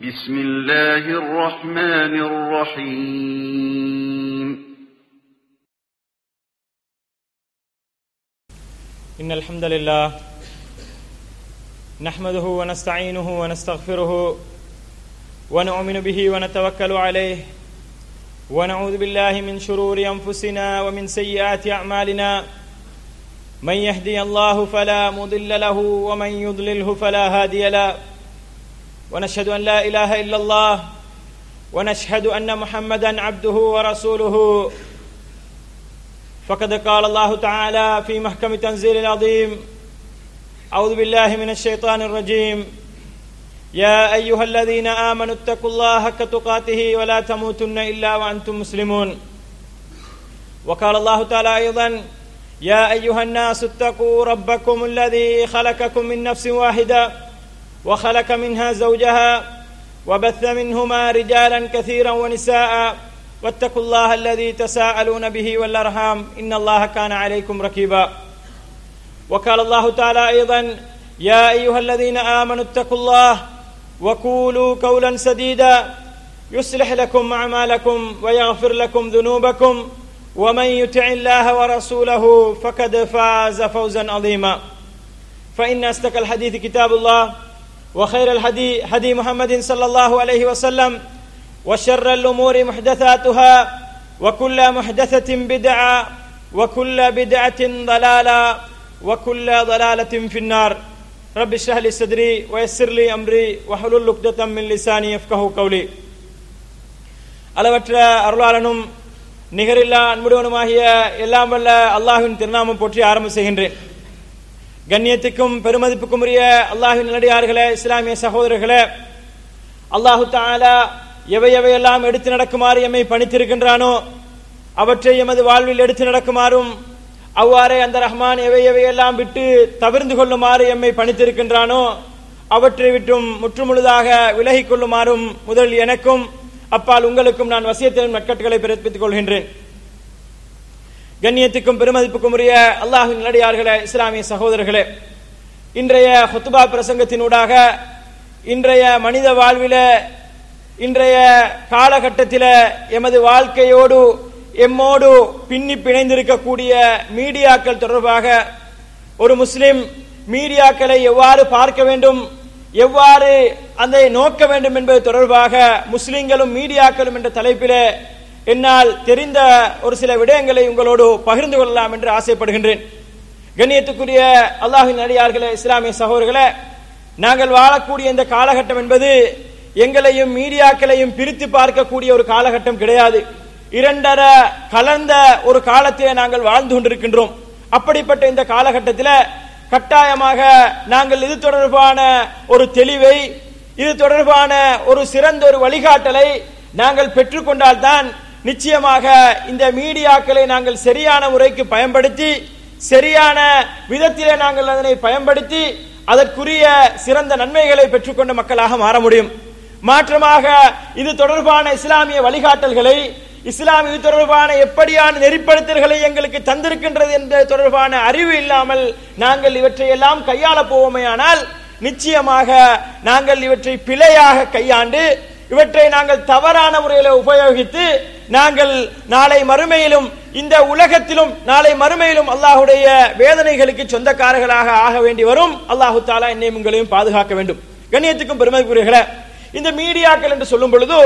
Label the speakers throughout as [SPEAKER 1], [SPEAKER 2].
[SPEAKER 1] بسم الله الرحمن الرحيم.
[SPEAKER 2] إن الحمد لله نحمده ونستعينه ونستغفره ونؤمن به ونتوكل عليه ونعوذ بالله من شرور أنفسنا ومن سيئات أعمالنا. من يهدي الله فلا مضل له ومن يضلله فلا هادي له. ونشهد أن لا إله إلا الله ونشهد أن محمدا عبده ورسوله. فقد قال الله تعالى في محكم تنزيل العظيم أعوذ بالله من الشيطان الرجيم. يا أيها الذين آمنوا اتقوا الله حق تقاته ولا تموتن إلا وأنتم مسلمون. وقال الله تعالى أيضا يا أيها الناس اتقوا ربكم الذي خلقكم من نفس واحدة وخلق منها زوجها وبث منهما رجالا كثيرا ونساء واتقوا الله الذي تساءلون به والأرحام إن الله كان عليكم رقيبا وقال الله تعالى أيضا يا أيها الذين آمنوا اتقوا الله وقولوا قولا سديدا يصلح لكم أعمالكم ويغفر لكم ذنوبكم ومن يطع الله ورسوله فقد فاز فوزا عظيما. فإن أصدق الحديث كتاب الله وخير الهدي هدي محمد صلى الله عليه وسلم وشر الأمور محدثاتها وكل محدثة بدعة وكل بدعة ضلالة وكل ضلالة في النار رب اشرح لي صدري ويسر لي أمري وحلل عقدة من لساني يفقه قولي அளவற்ற அருளாளனும் நிகரில்லா அன்புடனுமாகிய எல்லாம் வல்ல அல்லாஹின் திருநாமம் போற்றி ஆரம்ப செய்கின்றேன் கண்ணியத்துக்கும் பெருமதிப்புக்கும் உரிய அல்லாஹின் நடிகார்களே இஸ்லாமிய சகோதரர்களே அல்லாஹு தாலா எவை எவையெல்லாம் எடுத்து நடக்குமாறு எம்மை பணித்திருக்கின்றானோ அவற்றை எமது வாழ்வில் எடுத்து நடக்குமாறும் அவ்வாறே அந்த ரஹ்மான் எவை எவையெல்லாம் விட்டு தவிர்ந்து கொள்ளுமாறு எம்மை பணித்திருக்கின்றானோ அவற்றை விட்டும் முற்றுமுழுதாக விலகிக் கொள்ளுமாறும் முதல் எனக்கும் அப்பால் உங்களுக்கும் நான் வசியத்தின் நட்கட்டுகளை பிறப்பித்துக் கொள்கின்றேன். கண்ணியத்துக்கும் பெருமதிப்புக்கும் உரிய அல்லாஹின் நடிகார்களே இஸ்லாமிய சகோதரர்களே இன்றைய ஹொத்துபா பிரசங்கத்தினூடாக இன்றைய மனித வாழ்வில இன்றைய காலகட்டத்தில் எமது வாழ்க்கையோடு எம்மோடு பின்னி பிணைந்திருக்கக்கூடிய மீடியாக்கள் தொடர்பாக ஒரு முஸ்லிம் மீடியாக்களை எவ்வாறு பார்க்க வேண்டும் எவ்வாறு அதை நோக்க வேண்டும் என்பது தொடர்பாக முஸ்லிம்களும் மீடியாக்களும் என்ற தலைப்பிலே என்னால் தெரிந்த ஒரு சில விடயங்களை உங்களோடு பகிர்ந்து கொள்ளலாம் என்று ஆசைப்படுகின்றேன். கண்ணியத்துக்குரிய அல்லாஹின் அடியார்களே இஸ்லாமிய சகோதரர்களே நாங்கள் வாழக்கூடிய இந்த காலகட்டம் என்பது எங்களையும் மீடியாக்களையும் பிரித்து பார்க்கக்கூடிய ஒரு காலகட்டம் கிடையாது. இரண்டரை கலந்த ஒரு காலத்திலே நாங்கள் வாழ்ந்து கொண்டிருக்கின்றோம். அப்படிப்பட்ட இந்த காலகட்டத்தில் கட்டாயமாக நாங்கள் இது தொடர்பான ஒரு தெளிவை இது தொடர்பான ஒரு சிறந்த ஒரு வழிகாட்டலை நாங்கள் பெற்றுக்கொண்டால்தான் நிச்சயமாக இந்த மீடியாக்களை நாங்கள் சரியான முறைக்கு பயன்படுத்தி சரியான விதத்திலே நாங்கள் அதனை பயன்படுத்தி அதற்குரிய சிறந்த நன்மைகளை பெற்றுக்கொண்ட மக்களாக மாற முடியும். மாற்றமாக இது தொடர்பான இஸ்லாமிய வழிகாட்டல்களை இஸ்லாம் இது தொடர்பான எப்படியான நெறிப்படுத்தல்களை எங்களுக்கு தந்திருக்கின்றது என்ற தொடர்பான அறிவு இல்லாமல் நாங்கள் இவற்றை எல்லாம் கையாள போவோமேயானால் நிச்சயமாக நாங்கள் இவற்றை பிழையாக கையாண்டு இவற்றை நாங்கள் தவறான முறையில் உபயோகித்து நாங்கள் நாளை மறுமையிலும் இந்த உலகத்திலும் நாளை மறுமையிலும் அல்லாஹுடைய வேதனைகளுக்கு சொந்தக்காரர்களாக ஆக வேண்டி வரும். அல்லாஹு தாலா என்னையும் உங்களையும் பாதுகாக்க வேண்டும். கண்ணியத்துக்கும் பெருமைக்குரியர்களே இந்த மீடியாக்கள் என்று சொல்லும் பொழுது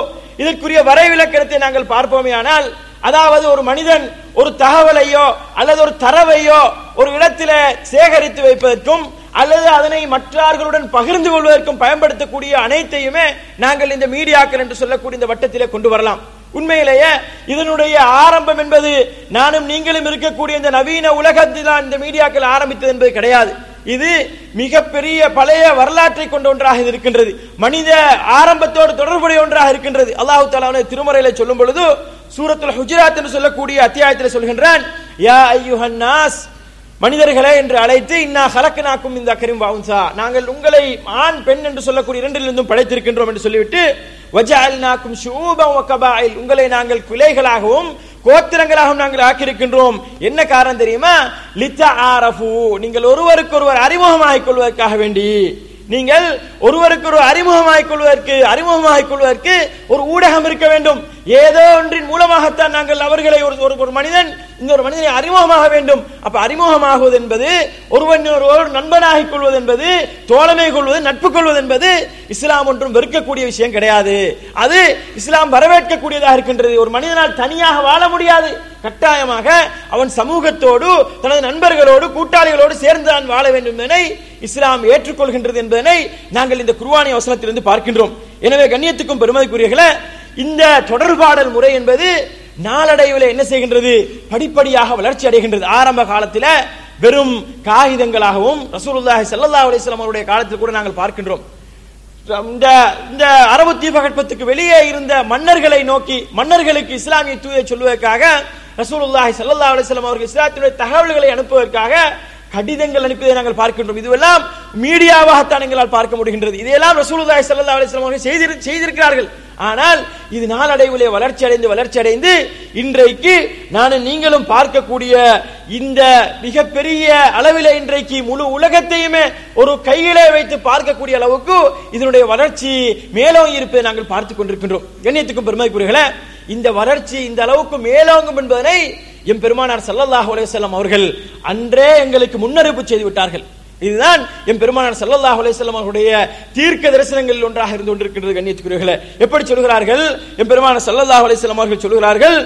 [SPEAKER 2] இதற்குரிய வரைவிலக்கணத்தை நாங்கள் பார்ப்போமே ஆனால் அதாவது ஒரு மனிதன் ஒரு தகவலையோ அல்லது ஒரு தரவையோ ஒரு இடத்தில சேகரித்து வைப்பதற்கும் அல்லது அதனை மற்றவர்களுடன் பகிர்ந்து கொள்வதற்கும் பயன்படுத்தக்கூடிய அனைத்தையுமே நாங்கள் இந்த மீடியாக்கள் என்று சொல்லக்கூடிய இந்த வட்டத்திலே கொண்டு வரலாம். உண்மையிலேயே இதனுடைய ஆரம்பம் என்பது நானும் நீங்களும் இருக்கக்கூடிய இந்த நவீன உலகத்தில் தான் இந்த மீடியாக்கள் ஆரம்பித்தது என்பது கிடையாது. இது மிகப்பெரிய பழைய வரலாற்றை கொண்ட ஒன்றாக இருக்கின்றது. மனித ஆரம்பத்தோடு தொடர்புடைய ஒன்றாக இருக்கின்றது. அல்லாஹு தாலாவுடைய திருமறையில சொல்லும் பொழுது சூரத்துல் ஹுஜராத் என்று சொல்லக்கூடிய அத்தியாயத்தில் சொல்கின்றான் யா ஐயுஹன் நாஸ் மனிதர்களே என்று அழைத்து இன்னா ஹலக்கனாக்கும் இந்த அக்கரிம் வாவுன்சா. நாங்கள் உங்களை ஆண் பெண் என்று சொல்லக்கூடிய இரண்டிலிருந்தும் படைத்திருக்கின்றோம் என்று சொல்லிவிட்டு வஜால்னாக்கும் ஷூபம் வகபாயில் உங்களை நாங்கள் குலைகளாகவும் கோத்திரங்களாகவும் நாங்கள் ஆக்கியிருக்கின்றோம். என்ன காரணம் தெரியுமா? லித்தா ஆரஃபு நீங்கள் ஒருவருக்கொருவர் அறிமுகமாகிக் கொள்வதற்காக வேண்டி. நீங்கள் ஒருவருக்கு ஒரு அறிமுகமாய் கொள்வதற்கு அறிமுகமாய் கொள்வதற்கு ஒரு ஊடகம் இருக்க வேண்டும். ஏதோ ஒன்றின் மூலமாகத்தான் நாங்கள் அவர்களை ஒரு ஒரு- மனிதன் இந்த ஒரு மனிதனை அறிமுகமாக வேண்டும். அப்ப அறிமுகமாகுவது என்பது ஒருவன் ஒருவர் நண்பனாகிக் கொள்வது என்பது தோழமை கொள்வது நட்பு கொள்வது என்பது இஸ்லாம் ஒன்றும் வெறுக்கக்கூடிய விஷயம் கிடையாது. அது இஸ்லாம் வரவேற்கக்கூடியதாக இருக்கின்றது. ஒரு மனிதனால் தனியாக வாழ முடியாது. கட்டாயமாக அவன் சமூகத்தோடு தனது நண்பர்களோடு கூட்டாளிகளோடு சேர்ந்து தான் வாழ வேண்டும் என இஸ்லாம் ஏற்றுக்கொள்கின்றது என்பதனை நாங்கள் இந்த குர்வானி அவசரத்திலிருந்து பார்க்கின்றோம். எனவே கண்ணியத்துக்கும் பெருமதிக்குரியர்களே இந்த தொடர்பாடல் முறை என்பது நாளடைவில் என்ன செய்கின்றது? படிப்படியாக வளர்ச்சி அடைகின்றது. ஆரம்ப காலத்தில் வெறும் காகிதங்களாகவும் ரசூலுல்லாஹி ஸல்லல்லாஹு அலைஹி வஸல்லம் அவருடைய காலத்தில் கூட நாங்கள் பார்க்கின்றோம். இந்த இந்த அரபு தீபகற்பத்துக்கு வெளியே இருந்த மன்னர்களை நோக்கி மன்னர்களுக்கு இஸ்லாமிய தூயை சொல்வதற்காக ரசூலுல்லாஹி ஸல்லல்லாஹு அலைஹி வஸல்லம் அவர்கள் இஸ்லாத்தினுடைய தகவல்களை அனுப்புவதற்காக கடிதங்கள் அனுப்பியதை நாங்கள் பார்க்கின்றோம். இதுவெல்லாம் மீடியாவாகத்தான் எங்களால் பார்க்க முடிகின்றது. இதையெல்லாம் ரசூலுதாய் சல்லா அலிஸ்லாம் அவர்கள் செய்திரு- செய்திருக்கிறார்கள். ஆனால் இது நாளடைவிலே வளர்ச்சி அடைந்து வளர்ச்சி அடைந்து இன்றைக்கு நானும் நீங்களும் பார்க்கக்கூடிய இந்த மிகப்பெரிய அளவிலே இன்றைக்கு முழு உலகத்தையுமே ஒரு கையிலே வைத்து பார்க்கக்கூடிய அளவுக்கு இதனுடைய வளர்ச்சி மேலோங்கி இருப்பதை நாங்கள் பார்த்துக் கொண்டிருக்கின்றோம். கண்ணியத்துக்கும் பெருமைக்குரியர்களே இந்த வளர்ச்சி இந்த அளவுக்கு மேலோங்கும் என்பதனை எம் பெருமானார் சல்லல்லாஹ் அலையம் அவர்கள் அன்றே எங்களுக்கு முன்னறிவிப்பு செய்து விட்டார்கள். இதுதான் என் பெருமானார் சல்லல்லாஹ் அலையம் அவருடைய தீர்க்க தரிசனங்களில் ஒன்றாக இருந்து கொண்டிருக்கின்றது கண்ணியத்துக்குரியவர்களே. எப்படி சொல்கிறார்கள்? என் பெருமானார் சல்லல்லாஹ் அலையம் அவர்கள் சொல்கிறார்கள்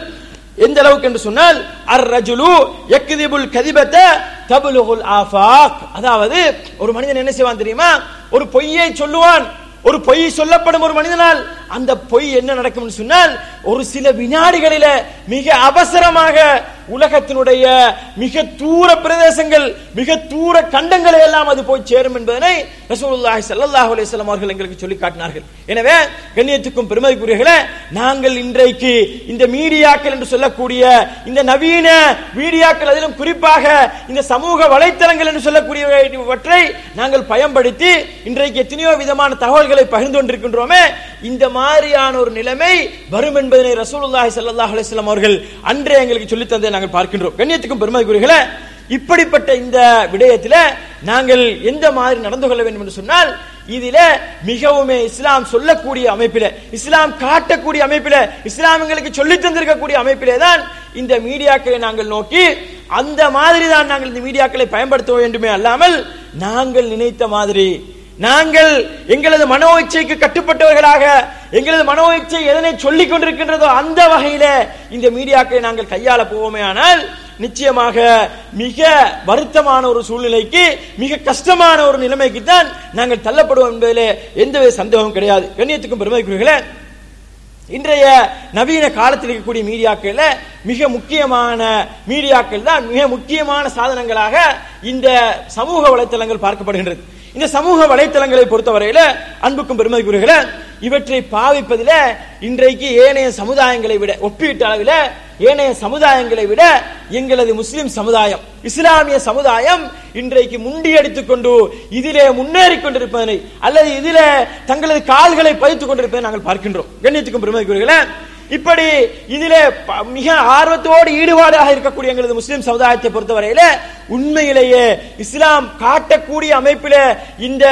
[SPEAKER 2] எந்த அளவுக்கு என்று சொன்னால் அர் ரஜுலு எக்திபுல் கதிபத்தை தபுலுகுல் ஆஃபாக். அதாவது ஒரு மனிதன் என்ன செய்வான் தெரியுமா? ஒரு பொய்யை சொல்லுவான். ஒரு பொய் சொல்லப்படும் ஒரு மனிதனால் அந்த பொய் என்ன நடக்கும்னு சொன்னால் ஒரு சில வினாடிகளில மிக அவசரமாக உலகத்தினுடைய மிக தூர பிரதேசங்கள் மிக தூர கண்டங்களை எல்லாம் அது போய் சேரும் என்பதனை ரசூலுல்லாஹி ஸல்லல்லாஹு அலைஹி வஸல்லம் அவர்கள் எங்களுக்கு சொல்லி காட்டினார்கள். எனவே கண்ணியத்துக்கும் பெருமதிக்குரியர்களே நாங்கள் இன்றைக்கு இந்த மீடியாக்கள் என்று சொல்லக்கூடிய இந்த நவீன மீடியாக்கள் அதிலும் குறிப்பாக இந்த சமூக வலைத்தளங்கள் என்று சொல்லக்கூடியவற்றை நாங்கள் பயன்படுத்தி இன்றைக்கு எத்தனையோ விதமான தகவல்களை பகிர்ந்து கொண்டிருக்கின்றோமே இந்த மாதிரியான ஒரு நிலைமை வரும் என்பதனை ரசூலுல்லாஹி ஸல்லல்லாஹு அலைஹி வஸல்லம் அவர்கள் அன்றே எங்களுக்கு சொல்லித்தந்ததை நாங்கள் பார்க்கின்றோம். கண்ணியத்துக்கும் பெருமதிக்குரியர்களே இப்படிப்பட்ட இந்த விடயத்தில் நாங்கள் எந்த மாதிரி நடந்து கொள்ள வேண்டும் என்று சொன்னால் இதில மிகவுமே இஸ்லாம் சொல்லக்கூடிய அமைப்பில இஸ்லாம் காட்டக்கூடிய அமைப்பில இஸ்லாம் எங்களுக்கு சொல்லித் தந்திருக்கக்கூடிய அமைப்பிலே தான் இந்த மீடியாக்களை நாங்கள் நோக்கி அந்த மாதிரி தான் நாங்கள் இந்த மீடியாக்களை பயன்படுத்த வேண்டுமே அல்லாமல் நாங்கள் நினைத்த மாதிரி நாங்கள் எங்களது மனோ இச்சைக்கு கட்டுப்பட்டவர்களாக எங்களது மனோ இச்சை எதனை சொல்லிக் கொண்டிருக்கின்றதோ அந்த வகையில இந்த மீடியாக்களை நாங்கள் கையாள போவோமே ஆனால் நிச்சயமாக மிக வருத்தமான ஒரு சூழ்நிலைக்கு மிக கஷ்டமான ஒரு நிலைமைக்கு தான் நாங்கள் தள்ளப்படுவோம் என்பதிலே எந்தவித சந்தேகமும் கிடையாது. கண்ணியத்துக்கும் பெருமைக்குரியர்களே இன்றைய நவீன காலத்தில் இருக்கக்கூடிய மீடியாக்களில் மிக முக்கியமான மீடியாக்கள் தான் மிக முக்கியமான சாதனங்களாக இந்த சமூக வலைத்தளங்கள் பார்க்கப்படுகின்றது. இந்த சமூக வலைத்தளங்களை பொறுத்தவரையில அன்புக்கும் பெருமைக்குரியர்களே இவற்றை பாவிப்பதில் இன்றைக்கு ஏனைய சமுதாயங்களை விட ஒப்பீட்டு அளவில் ஏனைய சமுதாயங்களை விட எங்களது முஸ்லிம் சமுதாயம் இஸ்லாமிய சமுதாயம் இன்றைக்கு முண்டியடித்துக் கொண்டு இதிலே முன்னேறி கொண்டிருப்பதனை அல்லது இதிலே தங்களது கால்களை பதித்துக் கொண்டிருப்பதை நாங்கள் பார்க்கின்றோம். கண்ணியத்துக்கும் பெருமதிக்குரியர்களே இப்படி இதிலே ப- மிக ஆர்வத்தோடு ஈடுபாடாக இருக்கக்கூடிய எங்களது முஸ்லிம் சமுதாயத்தை பொறுத்தவரையில உண்மையிலேயே இஸ்லாம் காட்டக்கூடிய அமைப்பில இந்த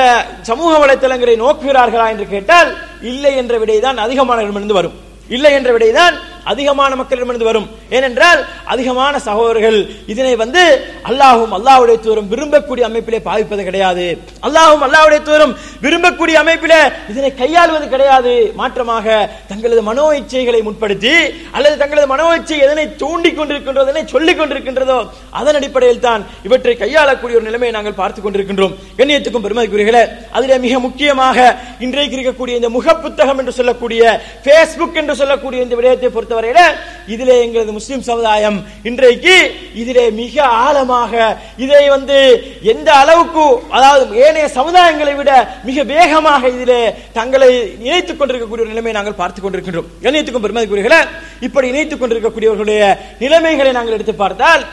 [SPEAKER 2] சமூக வலைத்தளங்களை நோக்குகிறார்களா என்று கேட்டால் இல்லை என்ற விடைதான் அதிகமானவர்களிடமிருந்து வரும். இல்லை என்ற விடைதான் அதிகமான மக்களிடமிருந்து வரும். ஏனென்றால் அதிகமான சகோதரர்கள் இதனை வந்து அல்லாஹும் அல்லாஹுடைய தூரம் விரும்பக்கூடிய அமைப்பிலே பாவிப்பது கிடையாது. அல்லாஹும் அல்லாஹுடைய தூரம் விரும்பக்கூடிய அமைப்பிலே இதனை கையாளுவது கிடையாது. மாற்றமாக தங்களது மனோ இச்சைகளை முற்படுத்தி அல்லது தங்களது மனோ இச்சை எதனை தூண்டி கொண்டிருக்கின்றதோ எதனை சொல்லிக் கொண்டிருக்கின்றதோ அதன் அடிப்படையில் தான் இவற்றை கையாளக்கூடிய ஒரு நிலைமையை நாங்கள் பார்த்துக் கொண்டிருக்கின்றோம். கண்ணியத்துக்கும் பெருமதிக்குரியர்களே அதிலே மிக முக்கியமாக இன்றைக்கு இருக்கக்கூடிய இந்த முக புத்தகம் என்று சொல்லக்கூடிய பேஸ்புக் என்று சொல்லக்கூடிய இந்த விடயத்தை பொறுத்த பொறுத்தவரையில இதிலே எங்களது முஸ்லிம் சமுதாயம் இன்றைக்கு இதிலே மிக ஆழமாக இதை வந்து எந்த அளவுக்கு அதாவது ஏனைய சமுதாயங்களை விட மிக வேகமாக இதிலே தங்களை இணைத்துக் கொண்டிருக்கக்கூடிய ஒரு நிலைமையை நாங்கள் பார்த்துக் கொண்டிருக்கின்றோம். கண்ணியத்துக்கும் பெருமதிக்குரியர்களே இப்படி இணைத்துக் கொண்டிருக்கக்கூடியவர்களுடைய நிலைமைகளை நாங்கள் எடுத்து பார்த்தால்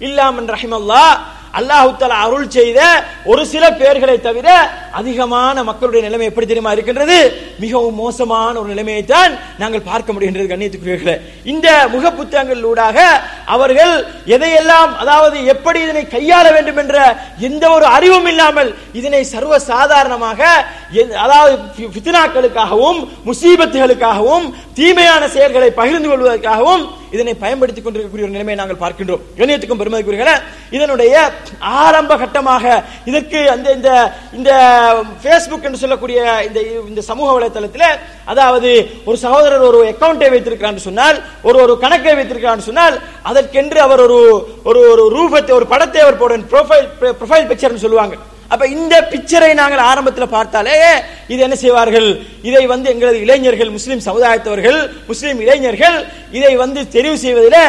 [SPEAKER 2] இல்லாமன் ரஹிமல்லா அல்லாஹு அருள் செய்த ஒரு சில பேர்களை தவிர அதிகமான மக்களுடைய நிலைமை எப்படி தெரியுமா இருக்கின்றது? மிகவும் மோசமான ஒரு நிலைமையை தான் நாங்கள் பார்க்க முடிகின்றது கண்ணியத்துக்குரியவர்களே. இந்த முக புத்தகங்களூடாக அவர்கள் எதையெல்லாம் அதாவது எப்படி இதனை கையாள வேண்டும் என்ற எந்த ஒரு அறிவும் இல்லாமல் இதனை சர்வ சாதாரணமாக அதாவது பித்னாக்களுக்காகவும் முசீபத்துகளுக்காகவும் தீமையான செயல்களை பகிர்ந்து கொள்வதற்காகவும் இதனை பயன்படுத்திக் கொண்டிருக்கக்கூடிய ஒரு நிலைமையை நாங்கள் பார்க்கின்றோம். கண்ணியத்துக்கும் பெருமதிக்குரியர்களே இதனுடைய ஆரம்ப கட்டமாக இதற்கு அந்த இந்த இந்த ஃபேஸ்புக் என்று சொல்லக்கூடிய இந்த இந்த சமூக வலைத்தளத்தில் அதாவது ஒரு சகோதரர் ஒரு அக்கௌண்ட்டை வைத்திருக்கிறார் சொன்னால் ஒரு ஒரு கணக்கை வைத்திருக்கிறார் சொன்னால் அதற்கென்று அவர் ஒரு ஒரு ஒரு ரூபத்தை ஒரு படத்தை அவர் போட ப்ரொஃபைல் ப்ரொஃபைல் பிக்சர்னு சொல்லுவாங்க. அப்ப இந்த பிக்சரை நாங்கள் ஆரம்பத்தில் பார்த்தாலே இது என்ன செய்வார்கள்? இதை வந்து எங்களது இளைஞர்கள் முஸ்லிம் சமுதாயத்தவர்கள் முஸ்லிம் இளைஞர்கள் இதை வந்து தெரிவு செய்வதில்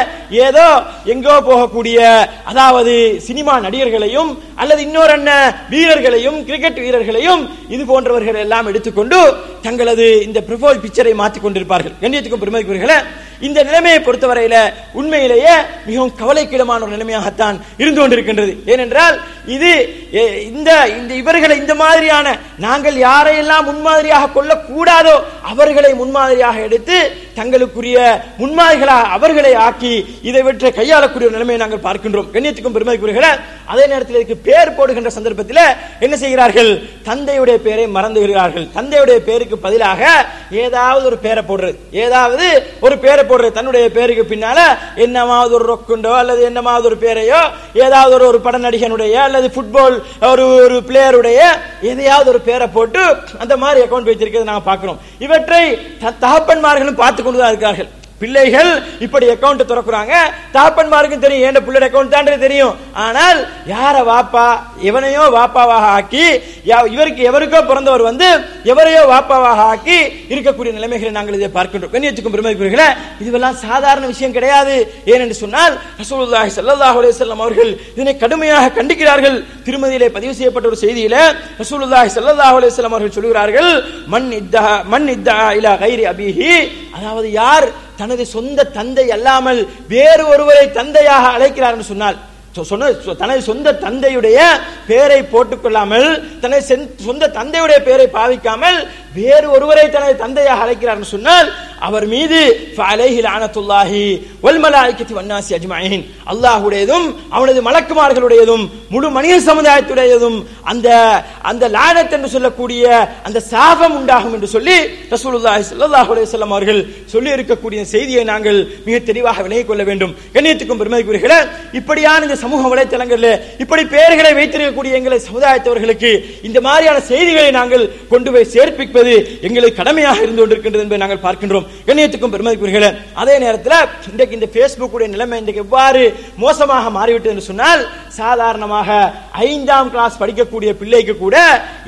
[SPEAKER 2] ஏதோ எங்கோ போகக்கூடிய அதாவது சினிமா நடிகர்களையும் அல்லது இன்னொரு என்ன வீரர்களையும் கிரிக்கெட் வீரர்களையும் இது போன்றவர்கள் எல்லாம் எடுத்துக்கொண்டு தங்களது இந்த ப்ரொஃபைல் பிக்சரை மாற்றிக் கொண்டிருப்பார்கள். கண்ணியத்துக்கும் பெருமதிக்குரியர்களே இந்த நிலைமையை பொறுத்தவரையில உண்மையிலேயே மிகவும் கவலைக்கிடமான ஒரு நிலைமையாகத்தான் இருந்து கொண்டிருக்கின்றது. ஏனென்றால் இது இந்த இந்த இந்த இவர்களை இந்த மாதிரியான நாங்கள் யாரையெல்லாம் முன்மாதிரியாக கொள்ளக்கூடாதோ அவர்களை முன்மாதிரியாக எடுத்து தங்களுக்குரிய முன்மாதிரிகளாக அவர்களை ஆக்கி இதை வெற்ற கையாளக்கூடிய நிலைமையை நாங்கள் பார்க்கின்றோம். கண்ணியத்துக்கும் பெருமைக்குரியர்கள அதே நேரத்தில் இதுக்கு பேர் போடுகின்ற சந்தர்ப்பத்தில் என்ன செய்கிறார்கள்? தந்தையுடைய பெயரை மறந்துகிறார்கள் தந்தையுடைய பேருக்கு பதிலாக ஏதாவது ஒரு பேரை போடுறது. ஏதாவது ஒரு பேரை போடுறது. தன்னுடைய பேருக்கு பின்னால என்னமாவது ஒரு ரொக்குண்டோ அல்லது என்னமாவது ஒரு பேரையோ ஏதாவது ஒரு ஒரு பட நடிகனுடைய அல்லது ஃபுட்பால் ஒரு ஒரு பிளேயருடைய எதையாவது ஒரு பேரை போட்டு அந்த மாதிரி அக்கவுண்ட் வைத்திருக்கிறத நாங்கள் பார்க்கிறோம். இவற்றை த- தகப்பன்மார்களும் பார்த்து கொண்டு தான் இருக்கிறார்கள் பிள்ளைகள் இப்படி அக்கவுண்ட் திறக்குறாங்க. தாப்பன்மாருக்கும் தெரியும் ஏன் பிள்ளை அக்கவுண்ட் தான் தெரியும். ஆனால் யார வாப்பா? எவனையோ வாப்பாவாக ஆக்கி யா- இவருக்கு எவருக்கோ பிறந்தவர் வந்து எவரையோ வாப்பாவாக ஆக்கி இருக்கக்கூடிய நிலைமைகளை நாங்கள் இதை பார்க்கின்றோம். கண்ணியத்துக்கும் பெருமதிக்குரியர்களே இதுவெல்லாம் சாதாரண விஷயம் கிடையாது. ஏனென்று சொன்னால் ரசூலுல்லாஹி ஸல்லல்லாஹு அலைஹி வஸல்லம் அவர்கள் இதனை கடுமையாக கண்டிக்கிறார்கள். திருமதியிலே பதிவு செய்யப்பட்ட ஒரு செய்தியில ரசூலுல்லாஹி ஸல்லல்லாஹு அலைஹி வஸல்லம் அவர்கள் சொல்கிறார்கள் மன் இத்தா மன் இத்தா இலா கைரி அபிஹி. அதாவது யார் தனது சொந்த தந்தை அல்லாமல் வேறு ஒருவரை தந்தையாக அழைக்கிறார் என்று சொன்னால் தனது சொந்த தந்தையுடைய பெயரை போட்டுக்கொள்ளாமல் தனது சென்- சொந்த தந்தையுடைய பெயரை பாவிக்காமல் வேறு ஒருவரை தனது தந்தையாக அழைக்கிறார் சொன்னால் அவர் மீது ஃபஅலைஹி லஅனத்துல்லாஹி வல் மலாயிகத்தி வன்னாசி அல்லாஹ்வுடையதும் அவனது மலக்குமார்களுடையதும் முழு மனித சமுதாயத்துடையதும் அந்த அந்த லானத் என்று சொல்லக்கூடிய அந்த சாபம் உண்டாகும் என்று சொல்லி ரசூலுல்லாஹி ஸல்லல்லாஹு அலைஹி வஸல்லம் அவர்கள் சொல்லி இருக்கக்கூடிய செய்தியை நாங்கள் மிக தெளிவாக விலகிக் கொள்ள வேண்டும். கண்ணியத்துக்கும் பெருமதிக்குரியர்களே இப்படியான இந்த சமூக வலைத்தளங்களில் இப்படி பெயர்களை வைத்திருக்கக்கூடிய எங்களை சமுதாயத்தவர்களுக்கு இந்த மாதிரியான செய்திகளை நாங்கள் கொண்டு போய் சேர்ப்பிப்பது எங்களுக்கு கடமையாக இருந்து கொண்டிருக்கின்றது என்பதை நாங்கள் பார்க்கின்றோம். கண்ணியத்துக்கும் பெருமதிக்குரியர்களே அதே நேரத்தில் இன்றைக்கு இந்த ஃபேஸ்புக் உடைய நிலைமை இன்றைக்கு எவ்வாறு மோசமாக மாறிவிட்டது என்று சொன்னால் சாதாரணமாக ஐந்தாம் கிளாஸ் படிக்கக்கூடிய பிள்ளைக்கு கூட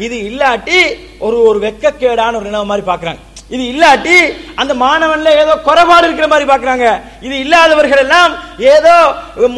[SPEAKER 2] இது இல்லாட்டி ஒரு ஒரு வெக்கக்கேடான ஒரு நிலவு மாதிரி பார்க்குறாங்க. இது இல்லாட்டி அந்த மாணவன்ல ஏதோ குறைபாடு இருக்கிற மாதிரி பாக்குறாங்க இது இல்லாதவர்கள் எல்லாம் ஏதோ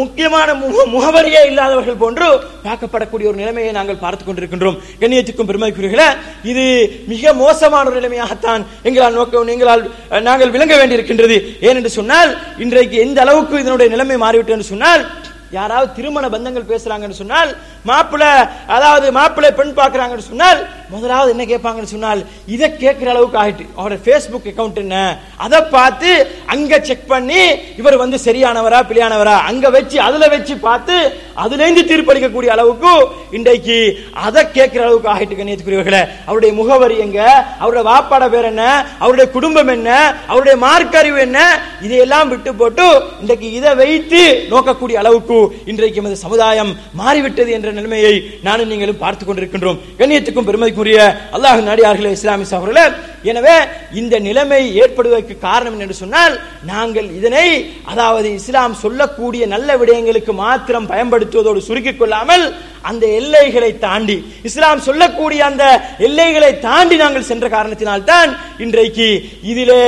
[SPEAKER 2] முக்கியமான முகவரியே இல்லாதவர்கள் போன்று பார்க்கப்படக்கூடிய ஒரு நிலைமையை நாங்கள் பார்த்துக் கொண்டிருக்கின்றோம். கண்ணியத்துக்கும் பெருமைக்குரியர்களே இது மிக மோசமான ஒரு நிலைமையாகத்தான் எங்களால் நோக்க எங்களால் நாங்கள் விளங்க வேண்டியிருக்கின்றது. ஏனென்று சொன்னால் இன்றைக்கு எந்த அளவுக்கு இதனுடைய நிலைமை மாறிவிட்டது என்று சொன்னால் யாராவது திருமண பந்தங்கள் பேசுறாங்கன்னு சொன்னால் மாப்பிள்ளை அதாவது மாப்பிள்ளை பெண் பார்க்கறாங்கன்னு சொன்னால் முதலாவது என்ன கேட்பாங்கன்னு சொன்னால் இதை கேட்கிற அளவுக்கு ஆகிட்டு. அவரோட ஃபேஸ்புக் அக்கௌண்ட் என்ன? அதை பார்த்து அங்க செக் பண்ணி இவர் வந்து சரியானவரா பிள்ளையானவரா அங்க வச்சு அதுல வச்சு பார்த்து அதுல இருந்து தீர்ப்பளிக்கக்கூடிய அளவுக்கு இன்றைக்கு அதை கேட்கிற அளவுக்கு ஆகிட்டு கண்ணியத்துக்குரியவர்களே அவருடைய முகவரி எங்க? அவருடைய வாப்பாட பேர் என்ன? அவருடைய குடும்பம் என்ன? அவருடைய மார்க் அறிவு என்ன? இதையெல்லாம் விட்டு போட்டு இன்றைக்கு இதை வைத்து நோக்கக்கூடிய அளவுக்கு இன்றைக்கு எமது சமுதாயம் மாறிவிட்டது என்ற நிலைமையை நானும் நீங்களும் பார்த்துக் கொண்டிருக்கின்றோம். கண்ணியத்துக்கும் பெருமைக்குரிய அல்லாஹ் நாடியார்களே இஸ்லாமிய சகோதரர்களே எனவே இந்த நிலைமை ஏற்படுவதற்கு காரணம் என்று சொன்னால் நாங்கள் இதனை அதாவது இஸ்லாம் சொல்லக்கூடிய நல்ல விடயங்களுக்கு மாத்திரம் பயன்படுத்துவதோடு சுருக்கிக் கொள்ளாமல் அந்த எல்லைகளை தாண்டி இஸ்லாம் சொல்லக்கூடிய அந்த எல்லைகளை தாண்டி நாங்கள் சென்ற காரணத்தினால் தான் இன்றைக்கு இதிலே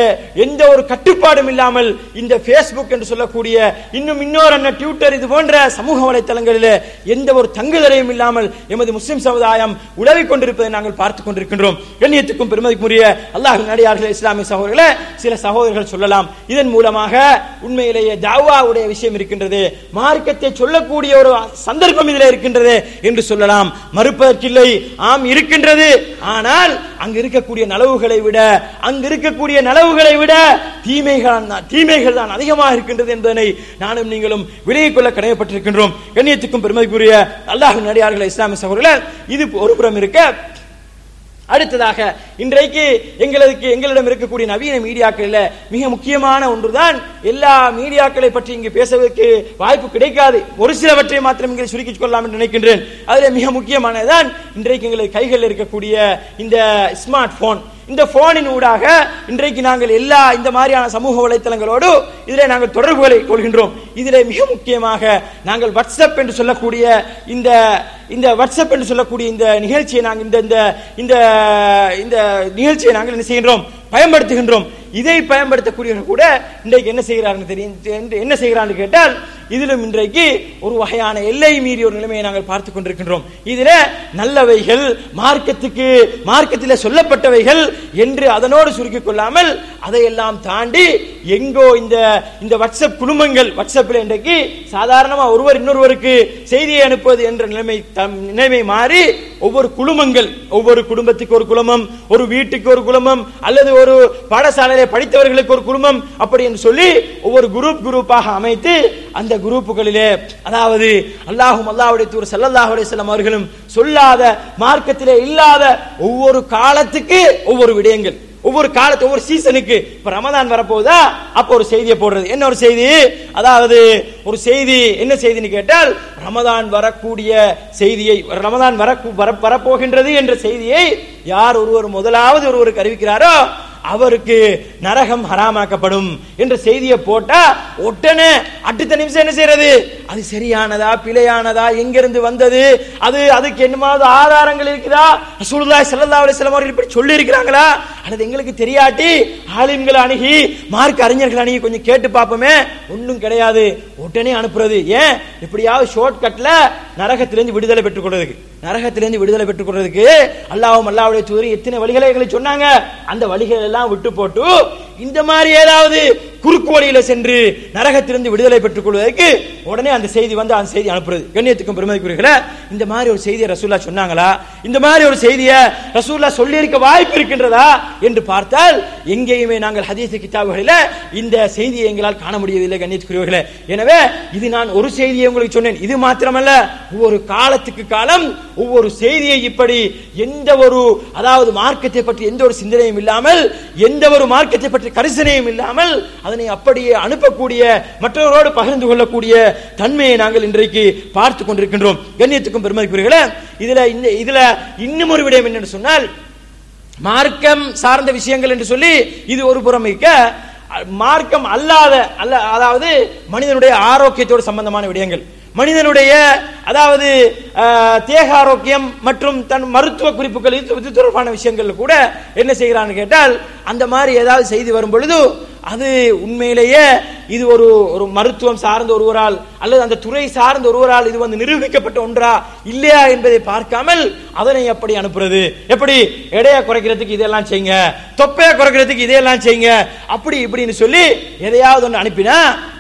[SPEAKER 2] எந்த ஒரு கட்டுப்பாடும் இல்லாமல் இந்த பேஸ்புக் என்று சொல்லக்கூடிய இன்னும் இன்னொரு அண்ணன் ட்விட்டர் இது போன்ற சமூக வலைத்தளங்களிலே எந்த ஒரு தங்க தங்குதலையும் இல்லாமல் எமது முஸ்லிம் சமுதாயம் உழவிக் கொண்டிருப்பதை நாங்கள் பார்த்துக் கொண்டிருக்கின்றோம். கண்ணியத்துக்கும் பெருமதிக்குரிய அல்லாஹ் நடிகார்கள் இஸ்லாமிய சகோதரர்களை சில சகோதரர்கள் சொல்லலாம். இதன் மூலமாக உண்மையிலேயே தாவாவுடைய விஷயம் இருக்கின்றது. மார்க்கத்தை சொல்லக்கூடிய ஒரு சந்தர்ப்பம் இதில் இருக்கின்றது என்று சொல்லலாம். மறுப்பதற்கில்லை. ஆம் இருக்கின்றது. ஆனால் அங்கு இருக்கக்கூடிய நலவுகளை விட அங்கு இருக்கக்கூடிய நலவுகளை விட தீமைகள் தீமைகள் தான் அதிகமாக இருக்கின்றது என்பதனை நானும் நீங்களும் விலகிக் கொள்ள கடமைப்பட்டிருக்கின்றோம். கண்ணியத்துக்கும் பெருமதிக்குரிய அல்லாஹின் நடிகார்கள் இஸ்லாமிய சகோதரர்கள் இது ஒரு புறம் இருக்க. அடுத்ததாக இன்றைக்கு எங்களுக்கு எங்களிடம் இருக்கக்கூடிய நவீன மீடியாக்களில் மிக முக்கியமான ஒன்றுதான் எல்லா மீடியாக்களை பற்றி இங்கு பேசுவதற்கு வாய்ப்பு கிடைக்காது. ஒரு சிலவற்றை மாத்திரம் இங்கே சுருக்கிக் கொள்ளலாம் என்று நினைக்கின்றேன். அதில் மிக முக்கியமானதுதான் இன்றைக்கு எங்களுக்கு கைகளில் இருக்கக்கூடிய இந்த ஸ்மார்ட் போன் இந்த போனின் ஊடாக இன்றைக்கு நாங்கள் எல்லா இந்த மாதிரியான சமூக வலைத்தளங்களோடு இதில் நாங்கள் தொடர்புகளை கொள்கின்றோம். இதில் மிக முக்கியமாக நாங்கள் வாட்ஸ்அப் என்று சொல்லக்கூடிய இந்த இந்த வாட்ஸ்அப் என்று சொல்லக்கூடிய இந்த நிகழ்ச்சியை நாங்கள் இந்த இந்த இந்த இந்த நிகழ்ச்சியை நாங்கள் என்ன செய்கின்றோம்? பயன்படுத்துகின்றோம். இதை பயன்படுத்தக்கூடியவர்கள் கூட இன்றைக்கு என்ன செய்கிறார்கள் தெரியும் என்ன செய்கிறான்னு கேட்டால் இதிலும் இன்றைக்கு ஒரு வகையான எல்லை மீறிய ஒரு நிலைமையை நாங்கள் பார்த்துக் கொண்டிருக்கின்றோம். இதில் நல்லவைகள் மார்க்கத்துக்கு மார்க்கத்தில் சொல்லப்பட்டவைகள் என்று அதனோடு சுருக்கிக் கொள்ளாமல் அதையெல்லாம் தாண்டி எங்கோ இந்த இந்த வாட்ஸ்அப் குடும்பங்கள் வாட்ஸ்அப்பில் இன்றைக்கு சாதாரணமா ஒருவர் இன்னொருவருக்கு செய்தியை அனுப்புவது என்ற நிலைமை தம் நிலைமை மாறி ஒவ்வொரு குழுமங்கள் ஒவ்வொரு குடும்பத்துக்கு ஒரு குழுமம் ஒரு வீட்டுக்கு ஒரு குழுமம் அல்லது ஒரு பாடசாலையில படித்தவர்களுக்கு ஒரு குடும்பம் அப்படி என்று சொல்லி ஒவ்வொரு குரூப் குரூப்பாக அமைத்து அந்த குரூப்புகளிலே அதாவது அல்லாஹும் அல்லாஹுடைய தூர் செல்லல்லாஹுடைய செல்லம் அவர்களும் சொல்லாத மார்க்கத்திலே இல்லாத ஒவ்வொரு காலத்துக்கு ஒவ்வொரு விடயங்கள் ஒவ்வொரு காலத்து ஒவ்வொரு சீசனுக்கு இப்ப ரமதான் வரப்போகுதா? அப்ப ஒரு செய்தியை போடுறது. என்ன ஒரு செய்தி? அதாவது ஒரு செய்தி என்ன செய்தின்னு கேட்டால் ரமதான் வரக்கூடிய செய்தியை ரமதான் வர வர- வரப்போகின்றது என்ற செய்தியை யார் ஒருவர் முதலாவது ஒருவருக்கு அறிவிக்கிறாரோ அவருக்கு நரகம் ஹராமாக்கப்படும் என்ற செய்தியை போட்டா உடனே அடுத்த நிமிஷம் என்ன செய்யறது? அது சரியானதா பிழையானதா எங்கிருந்து வந்தது? அது அதுக்கு என்னமாவது ஆதாரங்கள் இருக்குதா? ரசூலுல்லாஹி ஸல்லல்லாஹு அலைஹி வஸல்லம் அவர்கள் இப்படி சொல்லி இருக்கிறாங்களா அல்லது எங்களுக்கு தெரியாட்டி ஆலிம்களை அணுகி மார்க் அறிஞர்கள் அணுகி கொஞ்சம் கேட்டு பார்ப்போமே. ஒன்றும் கிடையாது. உடனே அனுப்புறது. ஏன்? எப்படியாவது ஷார்ட் கட்ல நரகத்திலிருந்து விடுதலை பெற்றுக் கொள்றதுக்கு. நரகத்திலிருந்து விடுதலை பெற்றுக் கொள்றதுக்கு அல்லாவும் அல்லாவுடைய தூதர் எத்தனை வழிகளை எங்களுக்கு சொன்னாங்க? அந்த வழிகளை எல்லாம் விட்டு போட்டு இந்த மாதிரி ஏதாவது குறுக்கு வழியில சென்று நரகத்திலிருந்து விடுதலை பெற்றுக் கொள்வதற்கு உடனே அந்த செய்தி வந்து அந்த செய்தி அனுப்புறது. கண்ணியத்துக்கும் பெருமதிக்குரியர்களே இந்த மாதிரி ஒரு செய்தியை ரசூல்லா சொன்னாங்களா? இந்த மாதிரி ஒரு செய்தியை ரசூல்லா சொல்லி இருக்க வாய்ப்பு இருக்கின்றதா? என்று பார்த்தால் எங்கேயுமே நாங்கள் ஹதீஸ் கிதாபுகளில் இந்த செய்தியை எங்களால் காண முடியவில்லை கண்ணியத்துக்குரியவர்களே. எனவே இது நான் ஒரு செய்தியை உங்களுக்கு சொன்னேன். இது மாத்திரமல்ல ஒவ்வொரு காலத்துக்கு காலம் ஒவ்வொரு செய்தியை இப்படி எந்த ஒரு அதாவது மார்க்கத்தை பற்றி எந்த ஒரு சிந்தனையும் இல்லாமல் எந்த ஒரு மார்க்கத்தை பற்றி கரிசனையும் இல்லாமல் அதனை அப்படியே அனுப்பக்கூடிய மற்றவரோடு பகிர்ந்து கொள்ளக்கூடிய தன்மையை நாங்கள் இன்றைக்கு பார்த்து கொண்டிருக்கின்றோம். கண்ணியத்துக்கும் பெருமதிக்குரியர்களே இதுல இந்த இதுல இன்னும் ஒரு விடயம் என்னன்னு சொன்னால் மார்க்கம் சார்ந்த விஷயங்கள் என்று சொல்லி இது ஒரு புறம் மார்க்கம் அல்லாத அல்ல அதாவது மனிதனுடைய ஆரோக்கியத்தோடு சம்பந்தமான விடயங்கள். மனிதனுடைய அதாவது தேக ஆரோக்கியம் மற்றும் தன் மருத்துவ குறிப்புகள் இது இது தொடர்பான விஷயங்கள் கூட என்ன செய்கிறான்னு கேட்டால் அந்த மாதிரி ஏதாவது செய்தி வரும் பொழுது அது உண்மையிலேயே இது ஒரு ஒரு மருத்துவம் சார்ந்த ஒருவரால் அல்லது அந்த துறை சார்ந்த ஒருவரால் இது வந்து நிரூபிக்கப்பட்ட ஒன்றா இல்லையா என்பதை பார்க்காமல் அதனை எப்படி அனுப்புறது? எப்படி எடையை குறைக்கிறதுக்கு இதெல்லாம் செய்யுங்க தொப்பையை குறைக்கிறதுக்கு இதெல்லாம் செய்யுங்க அப்படி இப்படின்னு சொல்லி எதையாவது ஒன்று அனுப்பினா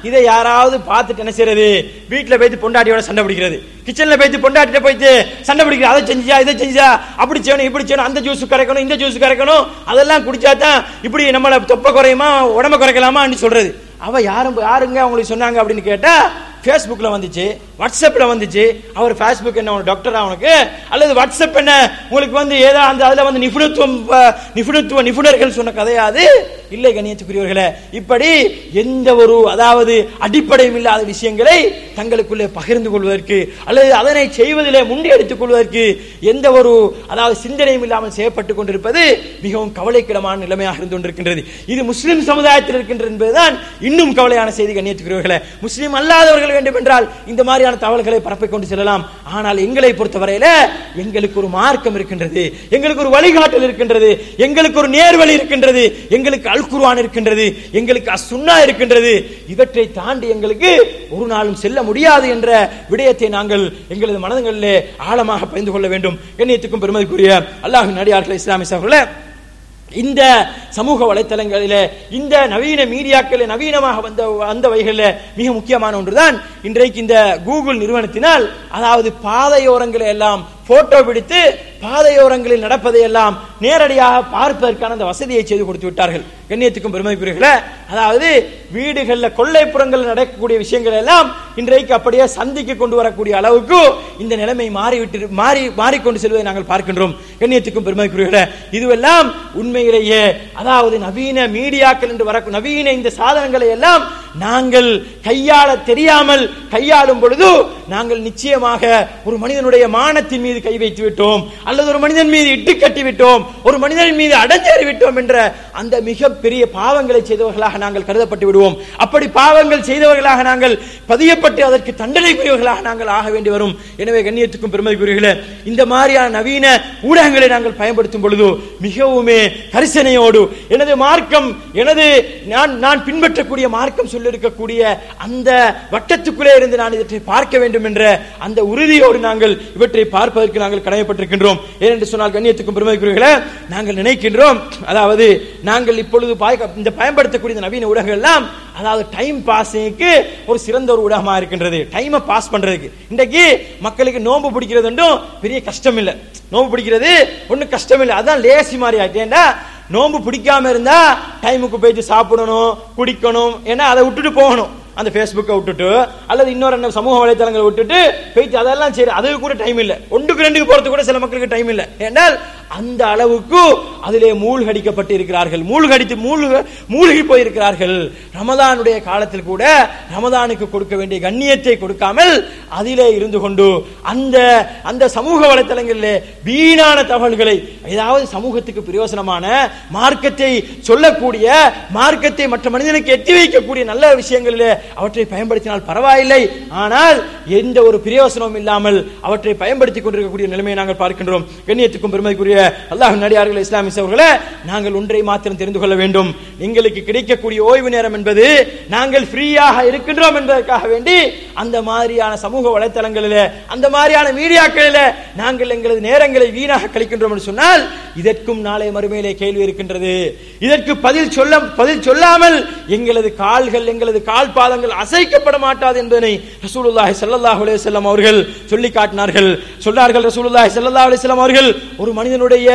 [SPEAKER 2] இதை யாராவது பார்த்துட்டு என்ன செய்யறது? வீட்டில் போயிட்டு பொண்டாட்டியோட சண்டை பிடிக்கிறது. கிச்சன்ல போயிட்டு பொண்டாட்டிட்ட போயிட்டு சண்டை பிடிக்கிறது. அதை செஞ்சா இதை செஞ்சா அப்படி செய்யணும் இப்படி செய்யணும் அந்த ஜூஸ் கரைக்கணும் இந்த ஜூஸ் கரைக்கணும் அதெல்லாம் குடிச்சா தான் இப்படி நம்மளை தொப்பை குறையுமா உடம்பு குறைக்கலாமான்னு சொல்றது. அவ யாரும் யாருங்க அவங்களுக்கு சொன்னாங்க அப்படின்னு கேட்டா ஃபேஸ்புக்ல வந்துச்சு வாட்ஸ்அப்ல வந்துச்சு. அவர் ஃபேஸ்புக் என்ன டாக்டர் அவனுக்கு அல்லது வாட்ஸ்அப் என்ன உங்களுக்கு வந்து ஏதோ அந்த அதுல வந்து நிபுணத்துவம் நிபுணத்துவ நிபுணர்கள் சொன்ன கதையாது இல்லை கணியத்துக்குரியவர்களே இப்படி எந்த ஒரு அதாவது அடிப்படையும் இல்லாத விஷயங்களை தங்களுக்குள்ளே பகிர்ந்து கொள்வதற்கு அல்லது அதனை செய்வதிலே முண்டி எடுத்துக் கொள்வதற்கு எந்த ஒரு அதாவது சிந்தனையும் இல்லாமல் செய்யப்பட்டுக் கொண்டிருப்பது மிகவும் கவலைக்கிடமான நிலைமையாக இருந்து கொண்டிருக்கின்றது. இது முஸ்லிம் சமுதாயத்தில் இருக்கின்றது என்பதுதான் இன்னும் கவலையான செய்தி கண்ணியத்துக்குரியவர்களே. முஸ்லிம் அல்லாதவர்கள் வேண்டும் என்றால் இந்த மாதிரியான தகவல்களை பரப்பிக் கொண்டு செல்லலாம். ஆனால் எங்களை பொறுத்தவரையில எங்களுக்கு ஒரு மார்க்கம் இருக்கின்றது எங்களுக்கு ஒரு வழிகாட்டல் இருக்கின்றது எங்களுக்கு ஒரு நேர்வழி இருக்கின்றது எங்களுக்கு அல் குர்ஆன் இருக்கின்றது எங்களுக்கு அசுன்னா இருக்கின்றது இவற்றை தாண்டி எங்களுக்கு ஒரு நாளும் செல்ல முடியாது என்ற விடயத்தை நாங்கள் எங்களது மனதங்களிலே ஆழமாக பகிர்ந்து கொள்ள வேண்டும். கண்ணியத்துக்கும் பெருமதிக்குரிய அல்லாஹின் நடிகார்கள் இஸ்லாமிய சகோதரர்களே இந்த சமூக வலைத்தளங்களில இந்த நவீன மீடியாக்களில் நவீனமாக வந்த வந்த வகைகளில் மிக முக்கியமான ஒன்றுதான் இன்றைக்கு இந்த கூகுள் நிறுவனத்தினால் அதாவது பாதையோரங்களை எல்லாம் போட்டோ பிடித்து பாதையோரங்களில் நடப்பதை எல்லாம் நேரடியாக பார்ப்பதற்கான அந்த வசதியை செய்து கொடுத்து விட்டார்கள். கண்ணியத்துக்கும் பெருமைக்குரியர்களே அதாவது வீடுகளில் கொள்ளைப்புறங்களில் நடக்கக்கூடிய விஷயங்கள் எல்லாம் இன்றைக்கு அப்படியே சந்திக்கு கொண்டு வரக்கூடிய அளவுக்கு இந்த நிலைமை மாறிவிட்டு மாறி மாறிக்கொண்டு செல்வதை நாங்கள் பார்க்கின்றோம். கண்ணியத்துக்கும் பெருமைக்குரியர்களே இதுவெல்லாம் உண்மையிலேயே அதாவது நவீன மீடியாக்கள் என்று வர நவீன இந்த சாதனங்களை எல்லாம் நாங்கள் கையாள தெரியாமல் கையாளும் பொழுது நாங்கள் நிச்சயமாக ஒரு மனிதனுடைய மானத்தின் மீது கை வைத்து விட்டோம். அல்லது ஒரு மனிதன் மீது இட்டு கட்டி விட்டோம். ஒரு மனிதன் மீது அடஞ்சேறி விட்டோம் என்ற அந்த மிகப்பெரிய பாவங்களை செய்தவர்களாக நாங்கள் கருதப்பட்டு விடுவோம். அப்படி பாவங்கள் செய்தவர்களாக நாங்கள் பதியப்பட்டு அதற்கு தண்டனைக்குரியவர்களாக நாங்கள் ஆக வேண்டி வரும். எனவே கண்ணியத்துக்கும் பெருமதிக்குரியர்களே இந்த மாதிரியான நவீன ஊடகங்களை நாங்கள் பயன்படுத்தும் பொழுது மிகவுமே கரிசனையோடு எனது மார்க்கம் எனது நான் நான் பின்பற்றக்கூடிய மார்க்கம் சொல்லியிருக்கக்கூடிய அந்த வட்டத்துக்குள்ளே இருந்து நான் இவற்றை பார்க்க வேண்டும் என்ற அந்த உறுதியோடு நாங்கள் இவற்றை பார்ப்பதற்கு நாங்கள் கடமைப்பட்டிருக்கின்றோம். ஏனென்று சொன்னால் கண்ணியத்துக்கும் பெருமைக்குரியர்களே நாங்கள் நினைக்கின்றோம் அதாவது நாங்கள் இப்பொழுது இந்த பயன்படுத்தக்கூடிய இந்த நவீன ஊடகங்கள் எல்லாம் அதாவது டைம் பாஸிங்க்கு ஒரு சிறந்த ஒரு ஊடகமாக இருக்கின்றது. டைமை பாஸ் பண்றதுக்கு. இன்றைக்கு மக்களுக்கு நோன்பு பிடிக்கிறது பெரிய கஷ்டம் இல்லை நோன்பு பிடிக்கிறது ஒன்றும் கஷ்டம் இல்லை அதான் லேசி மாதிரி ஆகிட்டேன்னா நோன்பு பிடிக்காம இருந்தா டைமுக்கு போயிட்டு சாப்பிடணும் குடிக்கணும் ஏன்னா அதை விட்டுட்டு போகணும். அந்த ஃபேஸ்புக்கை விட்டுட்டு அல்லது இன்னொரு என்ன சமூக வலைத்தளங்களை விட்டுட்டு போயிட்டு அதெல்லாம் சரி அதுக்கு கூட டைம் இல்லை. ஒன்றுக்கு ரெண்டுக்கு போறதுக்கு கூட சில மக்களுக்கு டைம் இல்லை. ஏனால் அந்த அளவுக்கு அதிலே மூழ்கடிக்கப்பட்டு இருக்கிறார்கள். மூழ்கடித்து மூழ்க மூழ்கி போயிருக்கிறார்கள். ரமதானுடைய காலத்தில் கூட ரமதானுக்கு கொடுக்க வேண்டிய கண்ணியத்தை கொடுக்காமல் அதிலே இருந்து கொண்டு அந்த அந்த சமூக வலைத்தளங்களிலே வீணான தகவல்களை ஏதாவது சமூகத்துக்கு பிரயோசனமான மார்க்கத்தை சொல்லக்கூடிய மார்க்கத்தை மற்ற மனிதனுக்கு எத்தி வைக்கக்கூடிய நல்ல விஷயங்களிலே அவற்றை பயன்படுத்தினால் பரவாயில்லை. ஆனால் எந்த ஒரு பிரயோசனமும் இல்லாமல் அவற்றை பயன்படுத்திக் கொண்டிருக்கக்கூடிய நிலைமையை நாங்கள் பார்க்கின்றோம். கண்ணியத்துக்கும் பெருமைக்குரிய அல்லாஹ் நடிகார்கள் இஸ்லாமிஸ் அவர்களே நாங்கள் ஒன்றை மாத்திரம் தெரிந்து கொள்ள வேண்டும். எங்களுக்கு கிடைக்கக்கூடிய ஓய்வு நேரம் என்பது நாங்கள் ஃப்ரீயாக இருக்கின்றோம் என்பதற்காக வேண்டி அந்த மாதிரியான சமூக வலைத்தளங்களில் அந்த மாதிரியான மீடியாக்களில் நாங்கள் எங்களது நேரங்களை வீணாக கழிக்கின்றோம் என்று சொன்னால் இதற்கும் நாளை மறுமையிலே கேள்வி இருக்கின்றது. இதற்கு பதில் சொல்ல பதில் சொல்லாமல் எங்களது கால்கள் எங்களது கால் காலங்கள் அசைக்கப்பட மாட்டாது என்பதனை ரசூலுல்லாஹி ஸல்லல்லாஹு அலைஹி வஸல்லம் அவர்கள் சொல்லி காட்டினார்கள் சொன்னார்கள் ரசூலுல்லாஹி ஸல்லல்லாஹு அலைஹி வஸல்லம் அவர்கள் ஒரு மனிதனுடைய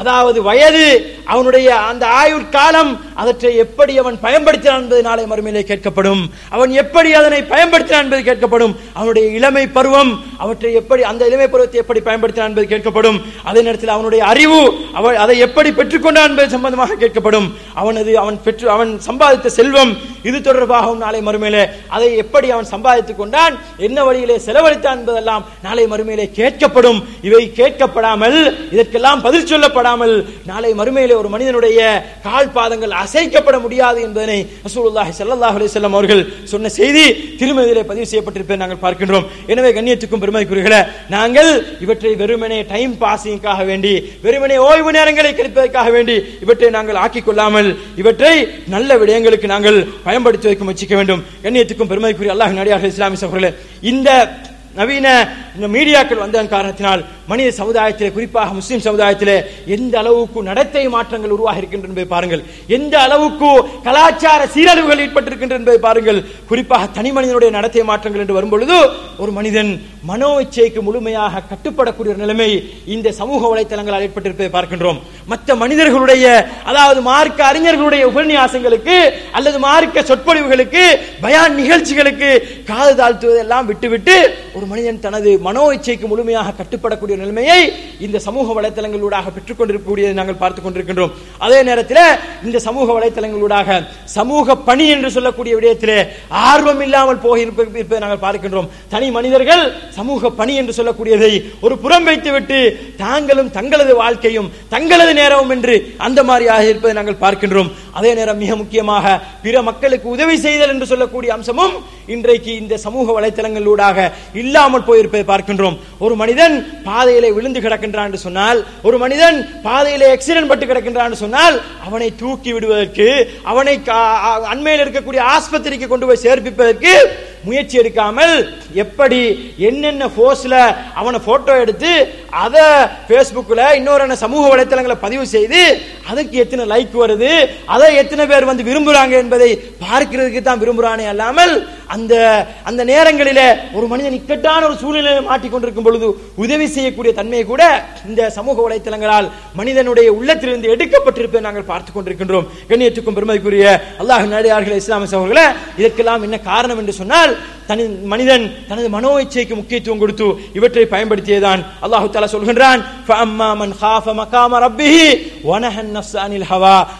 [SPEAKER 2] அதாவது வயது அவனுடைய அந்த ஆயுட்காலம் அதற்றை எப்படி அவன் பயன்படுத்தினான் என்பது நாளை மறுமையிலே கேட்கப்படும். அவன் எப்படி அதனை பயன்படுத்தினான் என்பது கேட்கப்படும். அவனுடைய இளமை பருவம் அவற்றை எப்படி அந்த இளமை பருவத்தை எப்படி பயன்படுத்தினான் என்பது கேட்கப்படும். அதே நேரத்தில் அவனுடைய அறிவு அவன் அதை எப்படி பெற்றுக்கொண்டான் என்பது சம்பந்தமாக கேட்கப்படும். அவனது அவன் பெற்று அவன் சம்பாதித்த செல்வம் இது தொடர்பாகவும் நாளை மறுமையிலே அதை எப்படி அவன் சம்பாதித்துக் கொண்டான்? என்ன வழியிலே செலவழித்தான் என்பதெல்லாம் நாளை மறுமையிலே கேட்கப்படும். இவை கேட்கப்படாமல் இதற்கெல்லாம் பதில் சொல்லப்படாமல் நாளை மறுமையிலே ஒரு மனிதனுடைய கால் பாதங்கள் அசைக்கப்பட முடியாது என்பதனை ரசூலுல்லாஹி ஸல்லல்லாஹு அலைஹி வஸல்லம் அவர்கள் சொன்ன செய்தி திருமதியிலே பதிவு செய்யப்பட்டிருப்பதை நாங்கள் பார்க்கின்றோம். எனவே கண்ணியத்துக்கும் பெருமைக்குரியர்களே நாங்கள் இவற்றை வெறுமனே டைம் பாசிங்காக வேண்டி வெறுமனே ஓய்வு நேரங்களை கழிப்பதற்காக வேண்டி இவற்றை நாங்கள் ஆக்கிக் கொள்ளாமல் இவற்றை நல்ல விடயங்களுக்கு நாங்கள் பயன்படுத்தி வைக்க முயற்சிக்க வேண்டும். கண்ணியத்துக்கும் பெருமைக்குரிய அல்லாஹ் நடிகார்கள் இஸ்லாமிய சகோதரர்களே இந்த நவீன இந்த மீடியாக்கள் வந்த காரணத்தினால் மனித சமுதாயத்தில் குறிப்பாக முஸ்லிம் சமுதாயத்தில் எந்த அளவுக்கு நடத்தை மாற்றங்கள் உருவாகி இருக்கின்றன என்பதை பாருங்கள். எந்த அளவுக்கு கலாச்சார சீரழிவுகள் ஏற்பட்டிருக்கின்றன என்பதை பாருங்கள். குறிப்பாக தனி மனிதனுடைய நடத்தை மாற்றங்கள் என்று வரும்பொழுது ஒரு மனிதன் மனோ இச்சைக்கு முழுமையாக கட்டுப்படக்கூடிய நிலைமை இந்த சமூக வலைத்தளங்களால் ஏற்பட்டிருப்பதை பார்க்கின்றோம். மற்ற மனிதர்களுடைய அதாவது மார்க்க அறிஞர்களுடைய உபன்யாசங்களுக்கு அல்லது மார்க்க சொற்பொழிவுகளுக்கு பயான் நிகழ்ச்சிகளுக்கு காது தாழ்த்துவதெல்லாம் விட்டுவிட்டு ஒரு மனிதன் தனது மனோ இச்சைக்கு முழுமையாக கட்டுப்படக்கூடிய நிலைமையை இந்த சமூக வலைத்தளங்களூடாக பெற்றுக் கொண்டிருக்கக்கூடியதை நாங்கள் பார்த்துக் கொண்டிருக்கின்றோம். அதே நேரத்தில் இந்த சமூக வலைத்தளங்களூடாக சமூக பணி என்று சொல்லக்கூடிய விடயத்திலே ஆர்வம் இல்லாமல் போய் இருப்பதை நாங்கள் பார்க்கின்றோம். தனி மனிதர்கள் சமூக பணி என்று சொல்லக்கூடியதை ஒரு புறம் வைத்துவிட்டு தாங்களும் தங்களது வாழ்க்கையும் தங்களது நேரமும் என்று அந்த மாதிரியாக இருப்பதை நாங்கள் பார்க்கின்றோம். அதே நேரம் மிக முக்கியமாக பிற மக்களுக்கு உதவி செய்தல் என்று சொல்லக்கூடிய அம்சமும் இன்றைக்கு இந்த சமூக வலைத்தளங்களூடாக இல்லாமல் போயிருப்பதை பார்க்கின்றோம். ஒரு மனிதன் பாதையிலே விழுந்து கிடக்கின்றான் என்று சொன்னால் ஒரு மனிதன் பாதையிலே ஆக்சிடென்ட் பட்டு கிடக்கின்றான் சொன்னால் அவனை தூக்கி விடுவதற்கு அவனை கா- அண்மையில் இருக்கக்கூடிய ஆஸ்பத்திரிக்கு கொண்டு போய் சேர்ப்பிப்பதற்கு முயற்சி எடுக்காமல் எப்படி என்னென்ன போஸ்ல அவனை போட்டோ எடுத்து அதை ஃபேஸ்புக்கில் இன்னொரு என்ன சமூக வலைத்தளங்களை பதிவு செய்து அதுக்கு எத்தனை லைக் வருது அதை எத்தனை பேர் வந்து விரும்புறாங்க என்பதை பார்க்கிறதுக்கு தான் விரும்புறானே அல்லாமல் அந்த அந்த நேரங்களில ஒரு மனிதன் இக்கட்டான ஒரு சூழ்நிலையை மாட்டிக்கொண்டிருக்கும் பொழுது உதவி செய்யக்கூடிய தன்மையை கூட இந்த சமூக வலைத்தளங்களால் மனிதனுடைய உள்ளத்திலிருந்து எடுக்கப்பட்டிருப்பதை நாங்கள் பார்த்துக் கொண்டிருக்கின்றோம். கண்ணியத்துக்கும் பெருமதிக்குரிய அல்லாஹ் நடிகார்கள் இஸ்லாமிய சகோதரர்களை இதற்கெல்லாம் என்ன காரணம் என்று சொன்னால் தனி மனிதன் தனது மனோ இச்சைக்கு முக்கியத்துவம் கொடுத்து இவற்றை பயன்படுத்தியதான் அல்லாஹு தாலா சொல்கின்றான்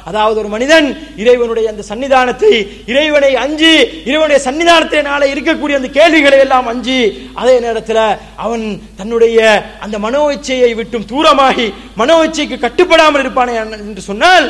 [SPEAKER 2] அதாவது ஒரு மனிதன் இறைவனுடைய அந்த சன்னிதானத்தை இறைவனை அஞ்சு இறைவனுடைய சன்னிதான எக்காரணத்தினால இருக்கக்கூடிய அந்த கேள்விகளை எல்லாம் அஞ்சி அதே நேரத்தில் அவன் தன்னுடைய அந்த மனோ இச்சையை விட்டும் தூரமாகி மனோ இச்சைக்கு கட்டுப்படாமல் இருப்பானே என்று சொன்னால்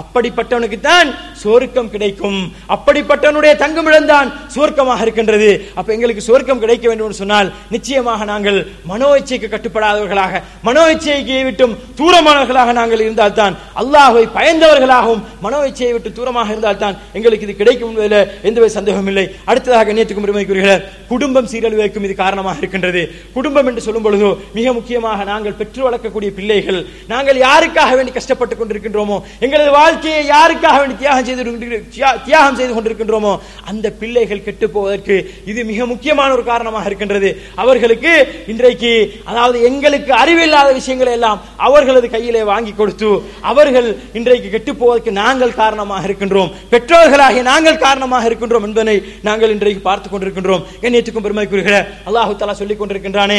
[SPEAKER 2] அப்படிப்பட்டவனுக்கு தான் சுவர்க்கம் கிடைக்கும். அப்படிப்பட்டவனுடைய தங்குமிடம் தான் சுவர்க்கமாக இருக்கின்றது. அப்ப எங்களுக்கு சுவர்க்கம் கிடைக்க வேண்டும் என்று சொன்னால் நிச்சயமாக நாங்கள் மனோ இச்சைக்கு கட்டுப்படாதவர்களாக மனோ இச்சைக்கு விட்டும் தூரமானவர்களாக நாங்கள் இருந்தால்தான் அல்லாஹை பயந்தவர்களாகவும் மனோ இச்சையை விட்டு தூரமாக இருந்தால்தான் எங்களுக்கு இது கிடைக்கும் என்பதில் எந்தவித சந்தேகம் இல்லை. அடுத்ததாக கண்ணியத்துக்கும் பெருமைக்குரிய குடும்பம் சீரழிவுக்கும் இது காரணமாக இருக்கின்றது. குடும்பம் என்று சொல்லும் பொழுது மிக முக்கியமாக நாங்கள் பெற்று வளர்க்கக்கூடிய பிள்ளைகள் நாங்கள் யாருக்காக வேண்டி கஷ்டப்பட்டுக் கொண்டிருக்கின்றோமோ எங்களது வாழ்க்கையை யாருக்காக வேண்டி தியாகம் செய்து தியாகம் செய்து கொண்டிருக்கின்றோமோ அந்த பிள்ளைகள் கெட்டு போவதற்கு இது மிக முக்கியமான ஒரு காரணமாக இருக்கின்றது. அவர்களுக்கு இன்றைக்கு அதாவது எங்களுக்கு அறிவில்லாத விஷயங்களை எல்லாம் அவர்களது கையிலே வாங்கி கொடுத்து அவர்கள் இன்றைக்கு கெட்டு போவதற்கு நாங்கள் காரணமாக இருக்கின்றோம். பெற்றோர்களாகிய நாங்கள் காரணமாக இருக்கின்றோம் என்பதை நாங்கள் இன்றைக்கு பார்த்துக் கொண்டிருக்கின்றோம். கண்ணியத்துக்கும் பெருமைக்குரிய அல்லாஹு தஆலா சொல்லிக் கொண்டிருக்கின்றானே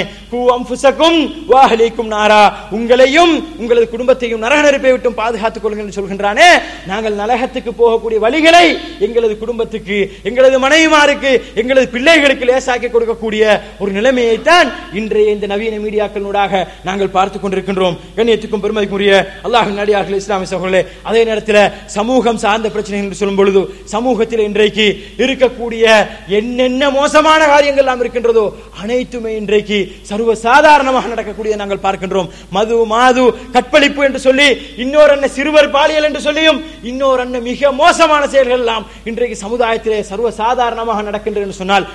[SPEAKER 2] வாஹலிக்கும் நாரா. உங்களையும் உங்களது குடும்பத்தையும் நரக நெருப்பை விட்டும் பாதுகாத்துக் கொள்ளுங்கள் சொல்கின்றானே நாங்கள் நரகத்துக்கு போகக்கூடிய வழிகளை எங்களது குடும்பத்துக்கு எங்களது மனைவிமாருக்கு எங்களது பிள்ளைகளுக்கு லேசாக்கி கொடுக்கக்கூடிய ஒரு நிலைமையைத்தான் இன்றைய இந்த நவீன மீடியாக்களூடாக நாங்கள் பார்த்துக் கொண்டிருக்கின்றோம். கண்ணியத்துக்கும் பெருமதிக்குரிய அல்லாஹ் நடிகார்கள் இஸ்லாமிய சகோதரர்களே அதே நேரத்தில் சமூகம் சார்ந்த பிரச்சனைகள் என்று சொல்லும் பொழுது சமூகத்தில் இன்றைக்கு இருக்கக்கூடிய என்னென்ன மோசமான காரியங்கள் எல்லாம் இருக்கின்றதோ அனைத்துமே இன்றைக்கு சர்வ சாதாரணமாக நடக்கக்கூடிய நாங்கள் பார்க்கின்றோம். மது மாது கற்பழிப்பு என்று சொல்லி இன்னொரு அண்ணன் சிறுவர் பாலியல் என்று சொல்லியும் இன்னொரு அண்ணன் மிக மோசமான செயல்கள் எல்லாம் இன்றைக்கு சமுதாயத்திலே சர்வ சாதாரணமாக நடக்கின்றது என்று சொன்னால்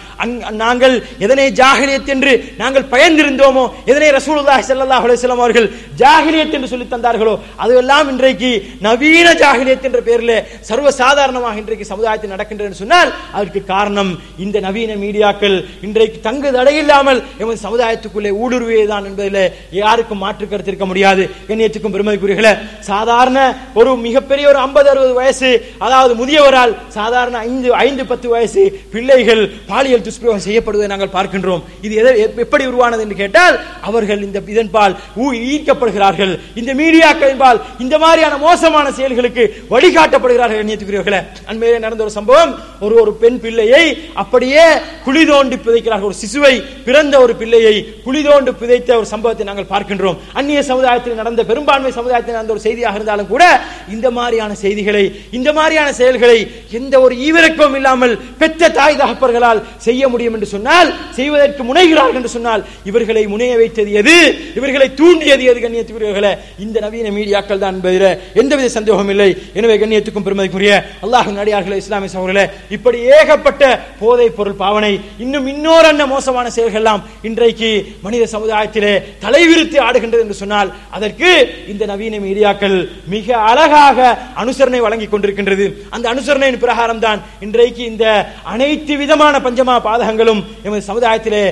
[SPEAKER 2] நாங்கள் எதனை ஜாகிலியத் என்று நாங்கள் பயந்திருந்தோமோ எதனை ரசூலுல்லாஹி ஸல்லல்லாஹு அலைஹி வஸல்லம் அவர்கள் ஜாகிலியத் என்று சொல்லி தந்தார்களோ அதுவெல்லாம் இன்றைக்கு நவீன ஜாகிலியத் என்ற பெயரிலே சர்வ சாதாரணமாக இன்றைக்கு சமுதாயத்தில் நடக்கின்றது என்று சொன்னால் அதற்கு காரணம் இந்த நவீன மீடியாக்கள் இன்றைக்கு தங்கு தடையில்லாமல் எமது சமுதாயத்துக்குள்ளே ஊடுருவியதுதான் என்பதில் யாருக்கும் மாற்று கருத்து இருக்க முடியாது. கண்ணியத்துக்கும் பெருமதிக்குரியர்களே சாதாரண ஒரு மிகப்பெரிய ஒரு ஐம்பது அறுபது வயசு அதாவது முதியவரால் சாதாரண ஐந்து ஐந்து பத்து வயசு பிள்ளைகள் பாலியல் துஷ்பிரயோகம் செய்யப்படுவதை நாங்கள் பார்க்கின்றோம். இது எதை- எப்படி உருவானது என்று கேட்டால் அவர்கள் இந்த இதன்பால் ஈர்க்கப்படுகிறார்கள். இந்த மீடியாக்களின்பால் இந்த மாதிரியான மோசமான செயல்களுக்கு வழிகாட்டப்படுகிறார்கள் கண்ணியத்துக்குரியவர்களே அண்மையிலே நடந்த ஒரு சம்பவம் ஒரு ஒரு பெண் பிள்ளையை அப்படியே குழி தோண்டி புதைக்கிறார்கள். ஒரு சிசுவை பிறந்த ஒரு பிள்ளையை குழி தோண்டு புதைத்த ஒரு சம்பவத்தை நாங்கள் பார்க்கின்றோம். அந்நிய சமுதாயத்தில் நடந்த பெரும்பான்மை சமுதாயத்தில் நடந்த ஒரு செய்தியாக இருந்தாலும் கூட இந்த மாதிரியான செய்திகளை இந்த மாதிரியான செயல்களை எந்த ஒரு ஈவிரக்கமும் இல்லாமல் பெற்ற தாய் தகப்பர்களால் செய்ய முடியும் என்று சொன்னால் செய்வதற்கு முனைகிறார்கள் என்று சொன்னால் இவர்களை முனைய வைத்தது எது? இவர்களை தூண்டியது எது கண்ணியத்துக்குரியவர்களை? இந்த நவீன மீடியாக்கள் தான் என்பதில் எந்தவித சந்தேகமும் இல்லை. எனவே கண்ணியத்துக்கும் பெருமதிக்குரிய அல்லாஹ் நடிகார்களே இஸ்லாமிய சகோதரர்களே இப்படி ஏகப்பட்ட போதைப் பொருள் பாவனை இன்னும் இன்னொரு அன்ன மோசமான செயல்கள் எல்லாம் இன்றைக்கு மனித சமுதாயத்திலே தலைவிரித்து ஆடுகின்றது என்று சொன்னால் அதற்கு இந்த நவீன மீடியாக்கள் மிக அழகாக அனுசரணை வழங்கிக் இருக்கின்றது அந்த அனுசரணையின் பிரகாரம் தான் இன்றைக்கு இந்த அனைத்து விதமான பஞ்சமா பாதகங்களும் எமது சமுதாயத்திலே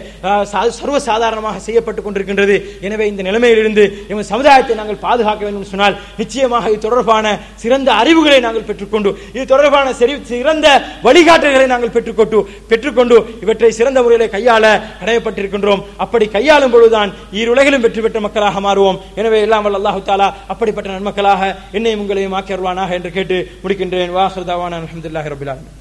[SPEAKER 2] சர்வ சாதாரணமாக செய்யப்பட்டுக் கொண்டிருக்கின்றது. எனவே இந்த நிலைமையிலிருந்து எமது சமுதாயத்தை நாங்கள் பாதுகாக்க வேண்டும் சொன்னால் நிச்சயமாக இது தொடர்பான சிறந்த அறிவுகளை நாங்கள் பெற்றுக்கொண்டு இது தொடர்பான சிறந்த வழிகாட்டுகளை நாங்கள் பெற்றுக்கொண்டு பெற்றுக்கொண்டு இவற்றை சிறந்த முறையில் கையாள கடமைப்பட்டிருக்கின்றோம். அப்படி கையாளும் பொழுதுதான் ஈருலகிலும் வெற்றி பெற்ற மக்களாக மாறுவோம். எனவே எல்லாம் வல்ல அல்லாஹு தாலா அப்படிப்பட்ட நன்மக்களாக என்னையும் உங்களையும் ஆக்கியர்வானாக என்று கேட்டு முடிக்கின்றேன் வாஹர்தாவான அலமதுல்லாஹி ரபில் ஆலமீன்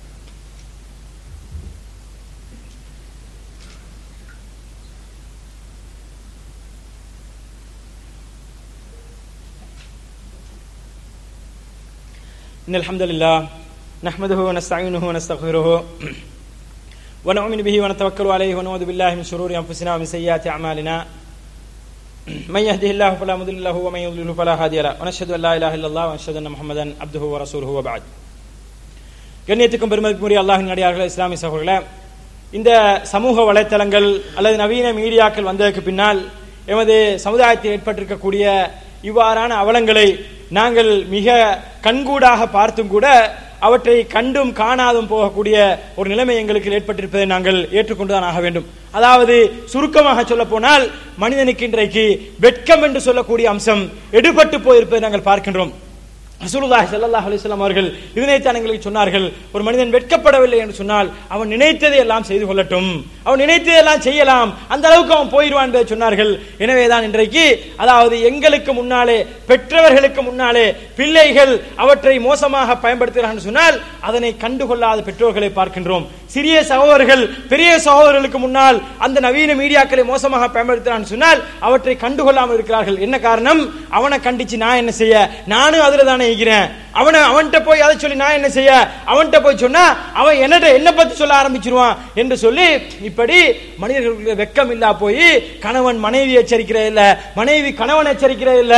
[SPEAKER 2] إن الحمد لله نحمده ونستعينه ونستغفره ونؤمن به ونتوكل عليه ونعوذ بالله من شرور أنفسنا ومن سيئات أعمالنا من يهده الله فلا مضل له ومن يضلل فلا هادي له ونشهد أن لا إله إلا الله ونشهد أن محمدا عبده ورسوله وبعد கண்ணியத்துக்கும் பெருமதிக்குரிய அல்லாஹின் நடிகார்கள் இஸ்லாமிய சகோதரர்களே இந்த சமூக வலைத்தளங்கள் அல்லது நவீன மீடியாக்கள் வந்ததற்கு பின்னால் எமது சமுதாயத்தில் ஏற்பட்டிருக்கக்கூடிய இவ்வாறான அவலங்களை நாங்கள் மிக கண்கூடாக பார்த்தும் கூட அவற்றை கண்டும் காணாதும் போகக்கூடிய ஒரு நிலைமை எங்களுக்கு ஏற்பட்டிருப்பதை நாங்கள் ஏற்றுக்கொண்டுதான் ஆக வேண்டும். அதாவது சுருக்கமாக சொல்ல போனால் மனிதனுக்கு இன்றைக்கு வெட்கம் என்று சொல்லக்கூடிய அம்சம் எடுபட்டு போயிருப்பதை நாங்கள் பார்க்கின்றோம். ரசூலுல்லாஹி ஸல்லல்லாஹு அலைஹி வஸல்லம் அவர்கள் இதனைத்தான் எங்களுக்கு சொன்னார்கள் ஒரு மனிதன் வெட்கப்படவில்லை என்று சொன்னால் அவன் நினைத்ததை எல்லாம் செய்து கொள்ளட்டும். அவன் நினைத்ததெல்லாம் செய்யலாம். அந்த அளவுக்கு அவன் போயிடுவான் என்று சொன்னார்கள். எனவேதான் இன்றைக்கு அதாவது எங்களுக்கு முன்னாலே பெற்றவர்களுக்கு முன்னாலே பிள்ளைகள் அவற்றை மோசமாக பயன்படுத்துகிறார்கள் சொன்னால் அதனை கண்டுகொள்ளாத பெற்றோர்களை பார்க்கின்றோம். சிறிய சகோதரர்கள் பெரிய சகோதரர்களுக்கு முன்னால் அந்த நவீன மீடியாக்களை மோசமாக பயன்படுத்துகிறான் சொன்னால் அவற்றை கண்டுகொள்ளாமல் இருக்கிறார்கள். என்ன காரணம்? அவனை கண்டிச்சு நான் என்ன செய்ய? நானும் அதுல தானே இருக்கிறேன். அவனை அவன்கிட்ட போய் அதை சொல்லி நான் என்ன செய்ய? அவன்கிட்ட போய் சொன்னா அவன் என்னட்ட என்ன பத்தி சொல்ல ஆரம்பிச்சிருவான் என்று சொல்லி இப்படி மனிதர்களுக்கு வெக்கம் இல்லா போய் கணவன் மனைவி எச்சரிக்கிறது இல்ல மனைவி கணவன் எச்சரிக்கிறது இல்ல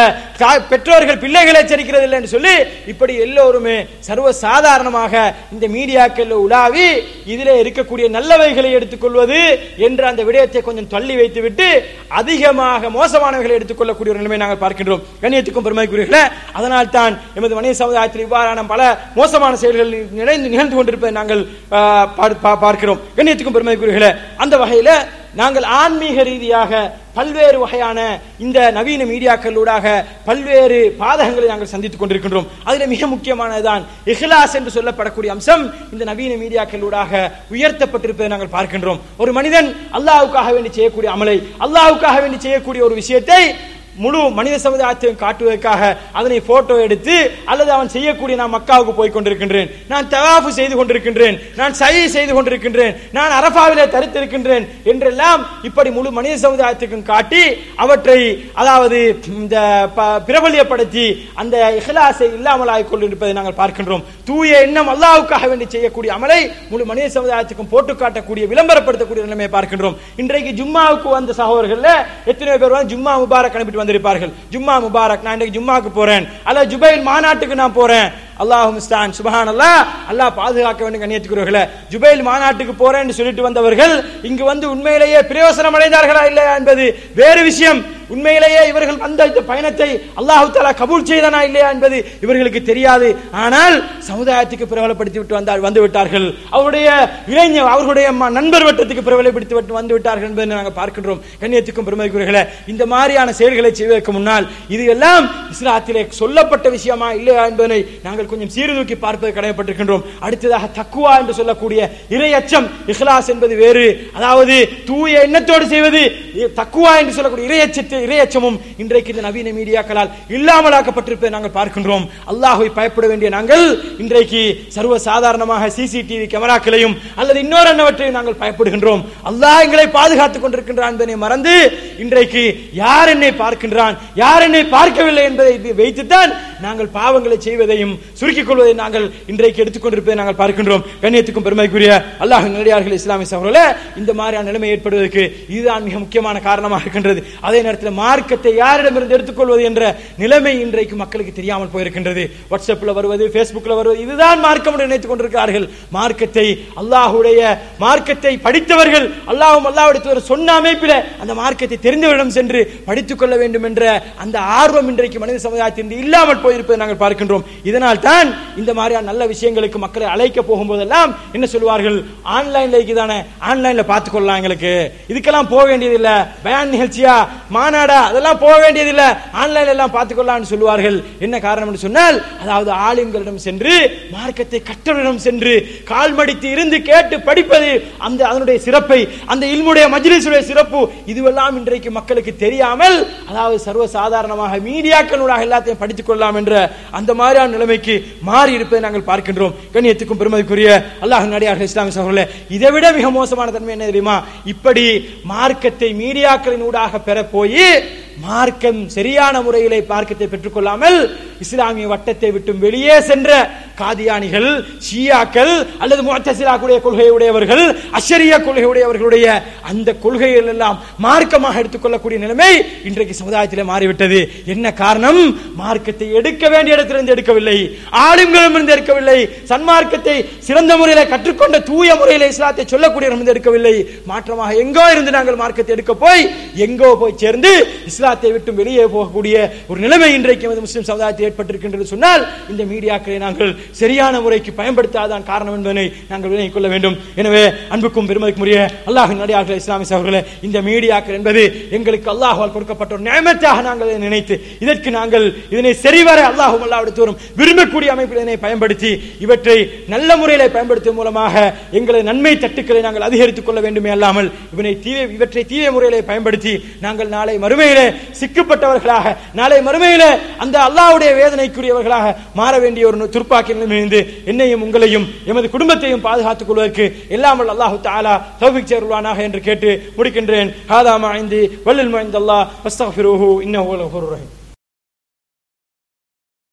[SPEAKER 2] பெற்றோர்கள் பிள்ளைகள் எச்சரிக்கிறது இல்லைன்னு சொல்லி இப்படி எல்லோருமே சர்வ சாதாரணமாக இந்த மீடியாக்கள் உலாவி இதில் இருக்கக்கூடிய நல்லவைகளை எடுத்துக்கொள்வது என்று அந்த விடயத்தை கொஞ்சம் தள்ளி வைத்துவிட்டு அதிகமாக மோசமானவைகளை எடுத்துக்கொள்ளக்கூடிய ஒரு நிலைமை நாங்கள் பார்க்கின்றோம். கண்ணியத்துக்கும் பெருமைக்குரியர்களே அதனால் தான் எமது மனித சமுதாயத்தில் இவ்வாறான பல மோசமான செயல்கள் நினைந்து நிகழ்ந்து கொண்டிருப்பதை நாங்கள் பா- பார்க்கிறோம். கண்ணியத்துக்கும் பெருமைக்குரியர்களே அந்த வகையில நாங்கள் ஆன்மீக ரீதியாக பல்வேறு வகையான இந்த நவீன மீடியாக்களூடாக பல்வேறு பாதகங்களை நாங்கள் சந்தித்துக் கொண்டிருக்கின்றோம். அதில் மிக முக்கியமானதுதான் இஹ்லாஸ் என்று சொல்லப்படக்கூடிய அம்சம் இந்த நவீன மீடியாக்களூடாக உயர்த்தப்பட்டிருப்பதை நாங்கள் பார்க்கின்றோம். ஒரு மனிதன் அல்லாவுக்காக வேண்டி செய்யக்கூடிய அமலை அல்லாவுக்காக வேண்டி செய்யக்கூடிய ஒரு விஷயத்தை முழு மனித சமுதாயத்தையும் காட்டுவதற்காக அதனை போட்டோ எடுத்து அல்லது அவன் செய்யக்கூடிய நான் மக்காவுக்கு போய் கொண்டிருக்கின்றேன். நான் தவாஃபு செய்து கொண்டிருக்கின்றேன். நான் சை செய்து கொண்டிருக்கின்றேன். நான் அரபாவிலே தரித்திருக்கின்றேன் என்றெல்லாம் இப்படி முழு மனித சமுதாயத்துக்கும் காட்டி அவற்றை அதாவது இந்த ப- அந்த இஹ்லாஸை இல்லாமல் ஆகிக் கொண்டிருப்பதை நாங்கள் பார்க்கின்றோம். தூய எண்ணம் அல்லாவுக்காக வேண்டி செய்யக்கூடிய அமலை முழு மனித சமுதாயத்துக்கும் போட்டு காட்டக்கூடிய விளம்பரப்படுத்தக்கூடிய நிலைமையை பார்க்கின்றோம். இன்றைக்கு ஜும்மாவுக்கு வந்த சகோதரர்கள் எத்தனை பேர் வந்து ஜும்மா முபாரக் அனுப்பிட்டு வந்திருப்பார்கள். ஜும்மா முபாரக் நான் இன்றைக்கு ஜும்மாக்கு போறேன். அல்ல ஜுபைல் மாநாட்டுக்கு நான் போறேன். அல்லாஹ் முஸ்தான் சுபஹான் அல்லா அல்லாஹ் பாதுகாக்க வேண்டும் கண்ணியத்துக்குறவர்களே ஜுபைல் மாநாட்டுக்கு போறேன்னு சொல்லிட்டு வந்தவர்கள் இங்கு வந்து உண்மையிலேயே பிரயோசனம் அடைந்தார்களா இல்லையா என்பது வேறு விஷயம். உண்மையிலேயே இவர்கள் வந்த இந்த பயணத்தை அல்லாஹு தாலா கபூல் செய்தனா இல்லையா என்பது இவர்களுக்கு தெரியாது. ஆனால் சமுதாயத்துக்கு பிரபலப்படுத்தி விட்டு வந்தார் வந்து விட்டார்கள். அவருடைய இளைஞர் அவர்களுடைய நண்பர் வட்டத்துக்கு பிரபலப்படுத்தி விட்டு வந்து விட்டார்கள் என்பதை நாங்கள் பார்க்கின்றோம். கண்ணியத்துக்கும் பெருமதிக்குரியர்களே இந்த மாதிரியான செயல்களை செய்வதற்கு முன்னால் இது எல்லாம் இஸ்லாத்திலே சொல்லப்பட்ட விஷயமா இல்லையா என்பதனை நாங்கள் கொஞ்சம் சீர்தூக்கி பார்ப்பது கடமைப்பட்டிருக்கின்றோம் அடுத்ததாக தக்குவா என்று சொல்லக்கூடிய இரையச்சம் இஹ்லாஸ் என்பது வேறு. அதாவது தூய எண்ணத்தோடு செய்வது தக்குவா என்று சொல்லக்கூடிய இரையச்சத்தை இரையச்சமும் இன்றைக்கு இந்த நவீன மீடியாக்களால் இல்லாமலாக்கப்பட்டிருப்பதை நாங்கள் பார்க்கின்றோம். அல்லாஹ்வை பயப்பட வேண்டிய நாங்கள் இன்றைக்கு சர்வ சாதாரணமாக சிசிடிவி கேமராக்களையும் அல்லது இன்னொரு என்னவற்றையும் நாங்கள் பயப்படுகின்றோம். அல்லாஹ் எங்களை பாதுகாத்துக் கொண்டிருக்கின்றான் என்பதை மறந்து இன்றைக்கு யார் என்னை பார்க்க பார்க்கின்றான். யார் என்னை பார்க்கவில்லை என்பதை வைத்துத்தான் நாங்கள் பாவங்களை செய்வதையும் சுருக்கிக் கொள்வதை நாங்கள் இன்றைக்கு எடுத்துக்கொண்டிருப்பதை நாங்கள் பார்க்கின்றோம். கண்ணியத்துக்கும் பெருமைக்குரிய அல்லாஹ் நடிகார்கள் இஸ்லாமிய சகோதரர்கள இந்த மாதிரியான நிலைமை ஏற்படுவதற்கு இதுதான் மிக முக்கியமான காரணமாக இருக்கின்றது. அதே நேரத்தில் மார்க்கத்தை யாரிடமிருந்து எடுத்துக்கொள்வது என்ற நிலைமை இன்றைக்கு மக்களுக்கு தெரியாமல் போயிருக்கின்றது. வாட்ஸ்அப்ல வருவது ஃபேஸ்புக்கில் வருவது இதுதான் மார்க்கம் என்று நினைத்துக் கொண்டிருக்கிறார்கள். மார்க்கத்தை அல்லாஹுடைய மார்க்கத்தை படித்தவர்கள் அல்லாஹும் அல்லாஹுடைய சொன்ன அமைப்பில் அந்த மார்க்கத்தை தெரிந்தவரிடம் சென்று படித்துக் கொள்ள வேண்டும் என்ற அந்த ஆர்வம் இன்றைக்கு மனித சமுதாயத்தின் இல்லாமல் போயிருப்பதை நாங்கள் பார்க்கின்றோம். இதனால் தான் இந்த மாதிரியான நல்ல விஷயங்களுக்கு மக்களை அழைக்க போகும்போதெல்லாம் என்ன சொல்லுவார்கள்? ஆன்லைன்ல இருக்குதானே? ஆன்லைன்ல பார்த்துக்கொள்ளலாம் எங்களுக்கு. இதுக்கெல்லாம் போக வேண்டியது இல்ல நிகழ்ச்சியா? மாநாடா? அதெல்லாம் போக வேண்டியது இல்ல ஆன்லைன்ல எல்லாம் பார்த்துக்கொள்ளலாம்னு சொல்லுவார்கள். என்ன காரணம் என்று சொன்னால் அதாவது ஆலிம்களிடம் சென்று மார்க்கத்தை கற்றவரிடம் சென்று கால் மடித்து இருந்து கேட்டு படிப்பது அந்த அதனுடைய சிறப்பை அந்த இல்முடைய மஜ்லிஸுடைய சிறப்பு இதுவெல்லாம் இன்றைக்கு மக்களுக்கு தெரியாமல் அதாவது சர்வ சாதாரணமாக மீடியாக்களூடாக எல்லாத்தையும் படித்துக் வேண்டாம் என்ற அந்த மாதிரியான நிலைமைக்கு மாறி இருப்பதை நாங்கள் பார்க்கின்றோம். கண்ணியத்துக்கும் பெருமதிக்குரிய அல்லாஹ் நடிகார்கள் இஸ்லாமிய சகோதரர்களே இதை விட மிக மோசமான தன்மை என்ன தெரியுமா? இப்படி மார்க்கத்தை மீடியாக்களின் ஊடாக பெற போய் மார்க்கம் சரியான முறையிலே மார்க்கத்தை பெற்றுக்கொள்ளாமல் இஸ்லாமிய வட்டத்தை விட்டு வெளியே சென்ற காதியானிகள் ஷியாக்கள் அல்லது முத்தசிலாக்குடைய கொள்கையுடையவர்கள் அஷரிய கொள்கையுடையவர்களுடைய அந்த கொள்கைகள் எல்லாம் மார்க்கமாக எடுத்துக்கொள்ளக்கூடிய நிலைமை இன்றைக்கு சமுதாயத்தில் மாறிவிட்டது. என்ன காரணம்? மார்க்கத்தை எடுக்க வேண்டிய இடத்திலிருந்து எடுக்கவில்லை. ஆளுங்களிடமிருந்து எடுக்கவில்லை. சன்மார்க்கத்தை சிறந்த முறையில் கற்றுக்கொண்ட தூய முறையில் இஸ்லாத்தை சொல்லக்கூடிய எடுக்கவில்லை. மாற்றமாக எங்கோ இருந்து நாங்கள் மார்க்கத்தை எடுக்க போய் எங்கோ போய் சேர்ந்து இஸ்லாம் இஸ்லாத்தை விட்டு வெளியே போகக்கூடிய ஒரு நிலைமை இன்றைக்கு எமது முஸ்லிம் சமுதாயத்தில் ஏற்பட்டிருக்கின்றது சொன்னால் இந்த மீடியாக்களை நாங்கள் சரியான முறைக்கு பயன்படுத்தாதான் காரணம் என்பதனை நாங்கள் விளங்கிக் கொள்ள வேண்டும். எனவே அன்புக்கும் பெருமதிக்குரிய அல்லாஹின் நடிகார்கள் இஸ்லாமிய சகோதரர்களே இந்த மீடியாக்கள் என்பது எங்களுக்கு அல்லாஹால் கொடுக்கப்பட்ட ஒரு நியமத்தாக நாங்கள் நினைத்து இதற்கு நாங்கள் இதனை சரிவர அல்லாஹும் அல்லாவிடத்தோறும் விரும்பக்கூடிய அமைப்பில் இதனை பயன்படுத்தி இவற்றை நல்ல முறையில் பயன்படுத்தும் மூலமாக எங்களது நன்மை தட்டுக்களை நாங்கள் அதிகரித்துக் கொள்ள வேண்டுமே அல்லாமல் இவனை தீய இவற்றை தீய முறையிலே பயன்படுத்தி நாங்கள் நாளை மறுமையிலே சிக்கப்பட்டவர்களாக நாளை மறுமையில அந்த அல்லாஹ்வுடைய வேதனைக்குரியவர்களாக மாற வேண்டிய ஒரு துர்ப்பாக்கி நிலையிலிருந்து என்னையும் உங்களையும் எமது குடும்பத்தையும் பாதுகாத்துக் கொள்வதற்கு எல்லாம் அல்லாஹு தாலா தௌஃபீக் செய்வானாக என்று கேட்டு முடிக்கின்றேன். ஹாதா மாய்ந்தி வல்லில் மா இந்தல்லாஹ் இன்னஹு ரஹீம்.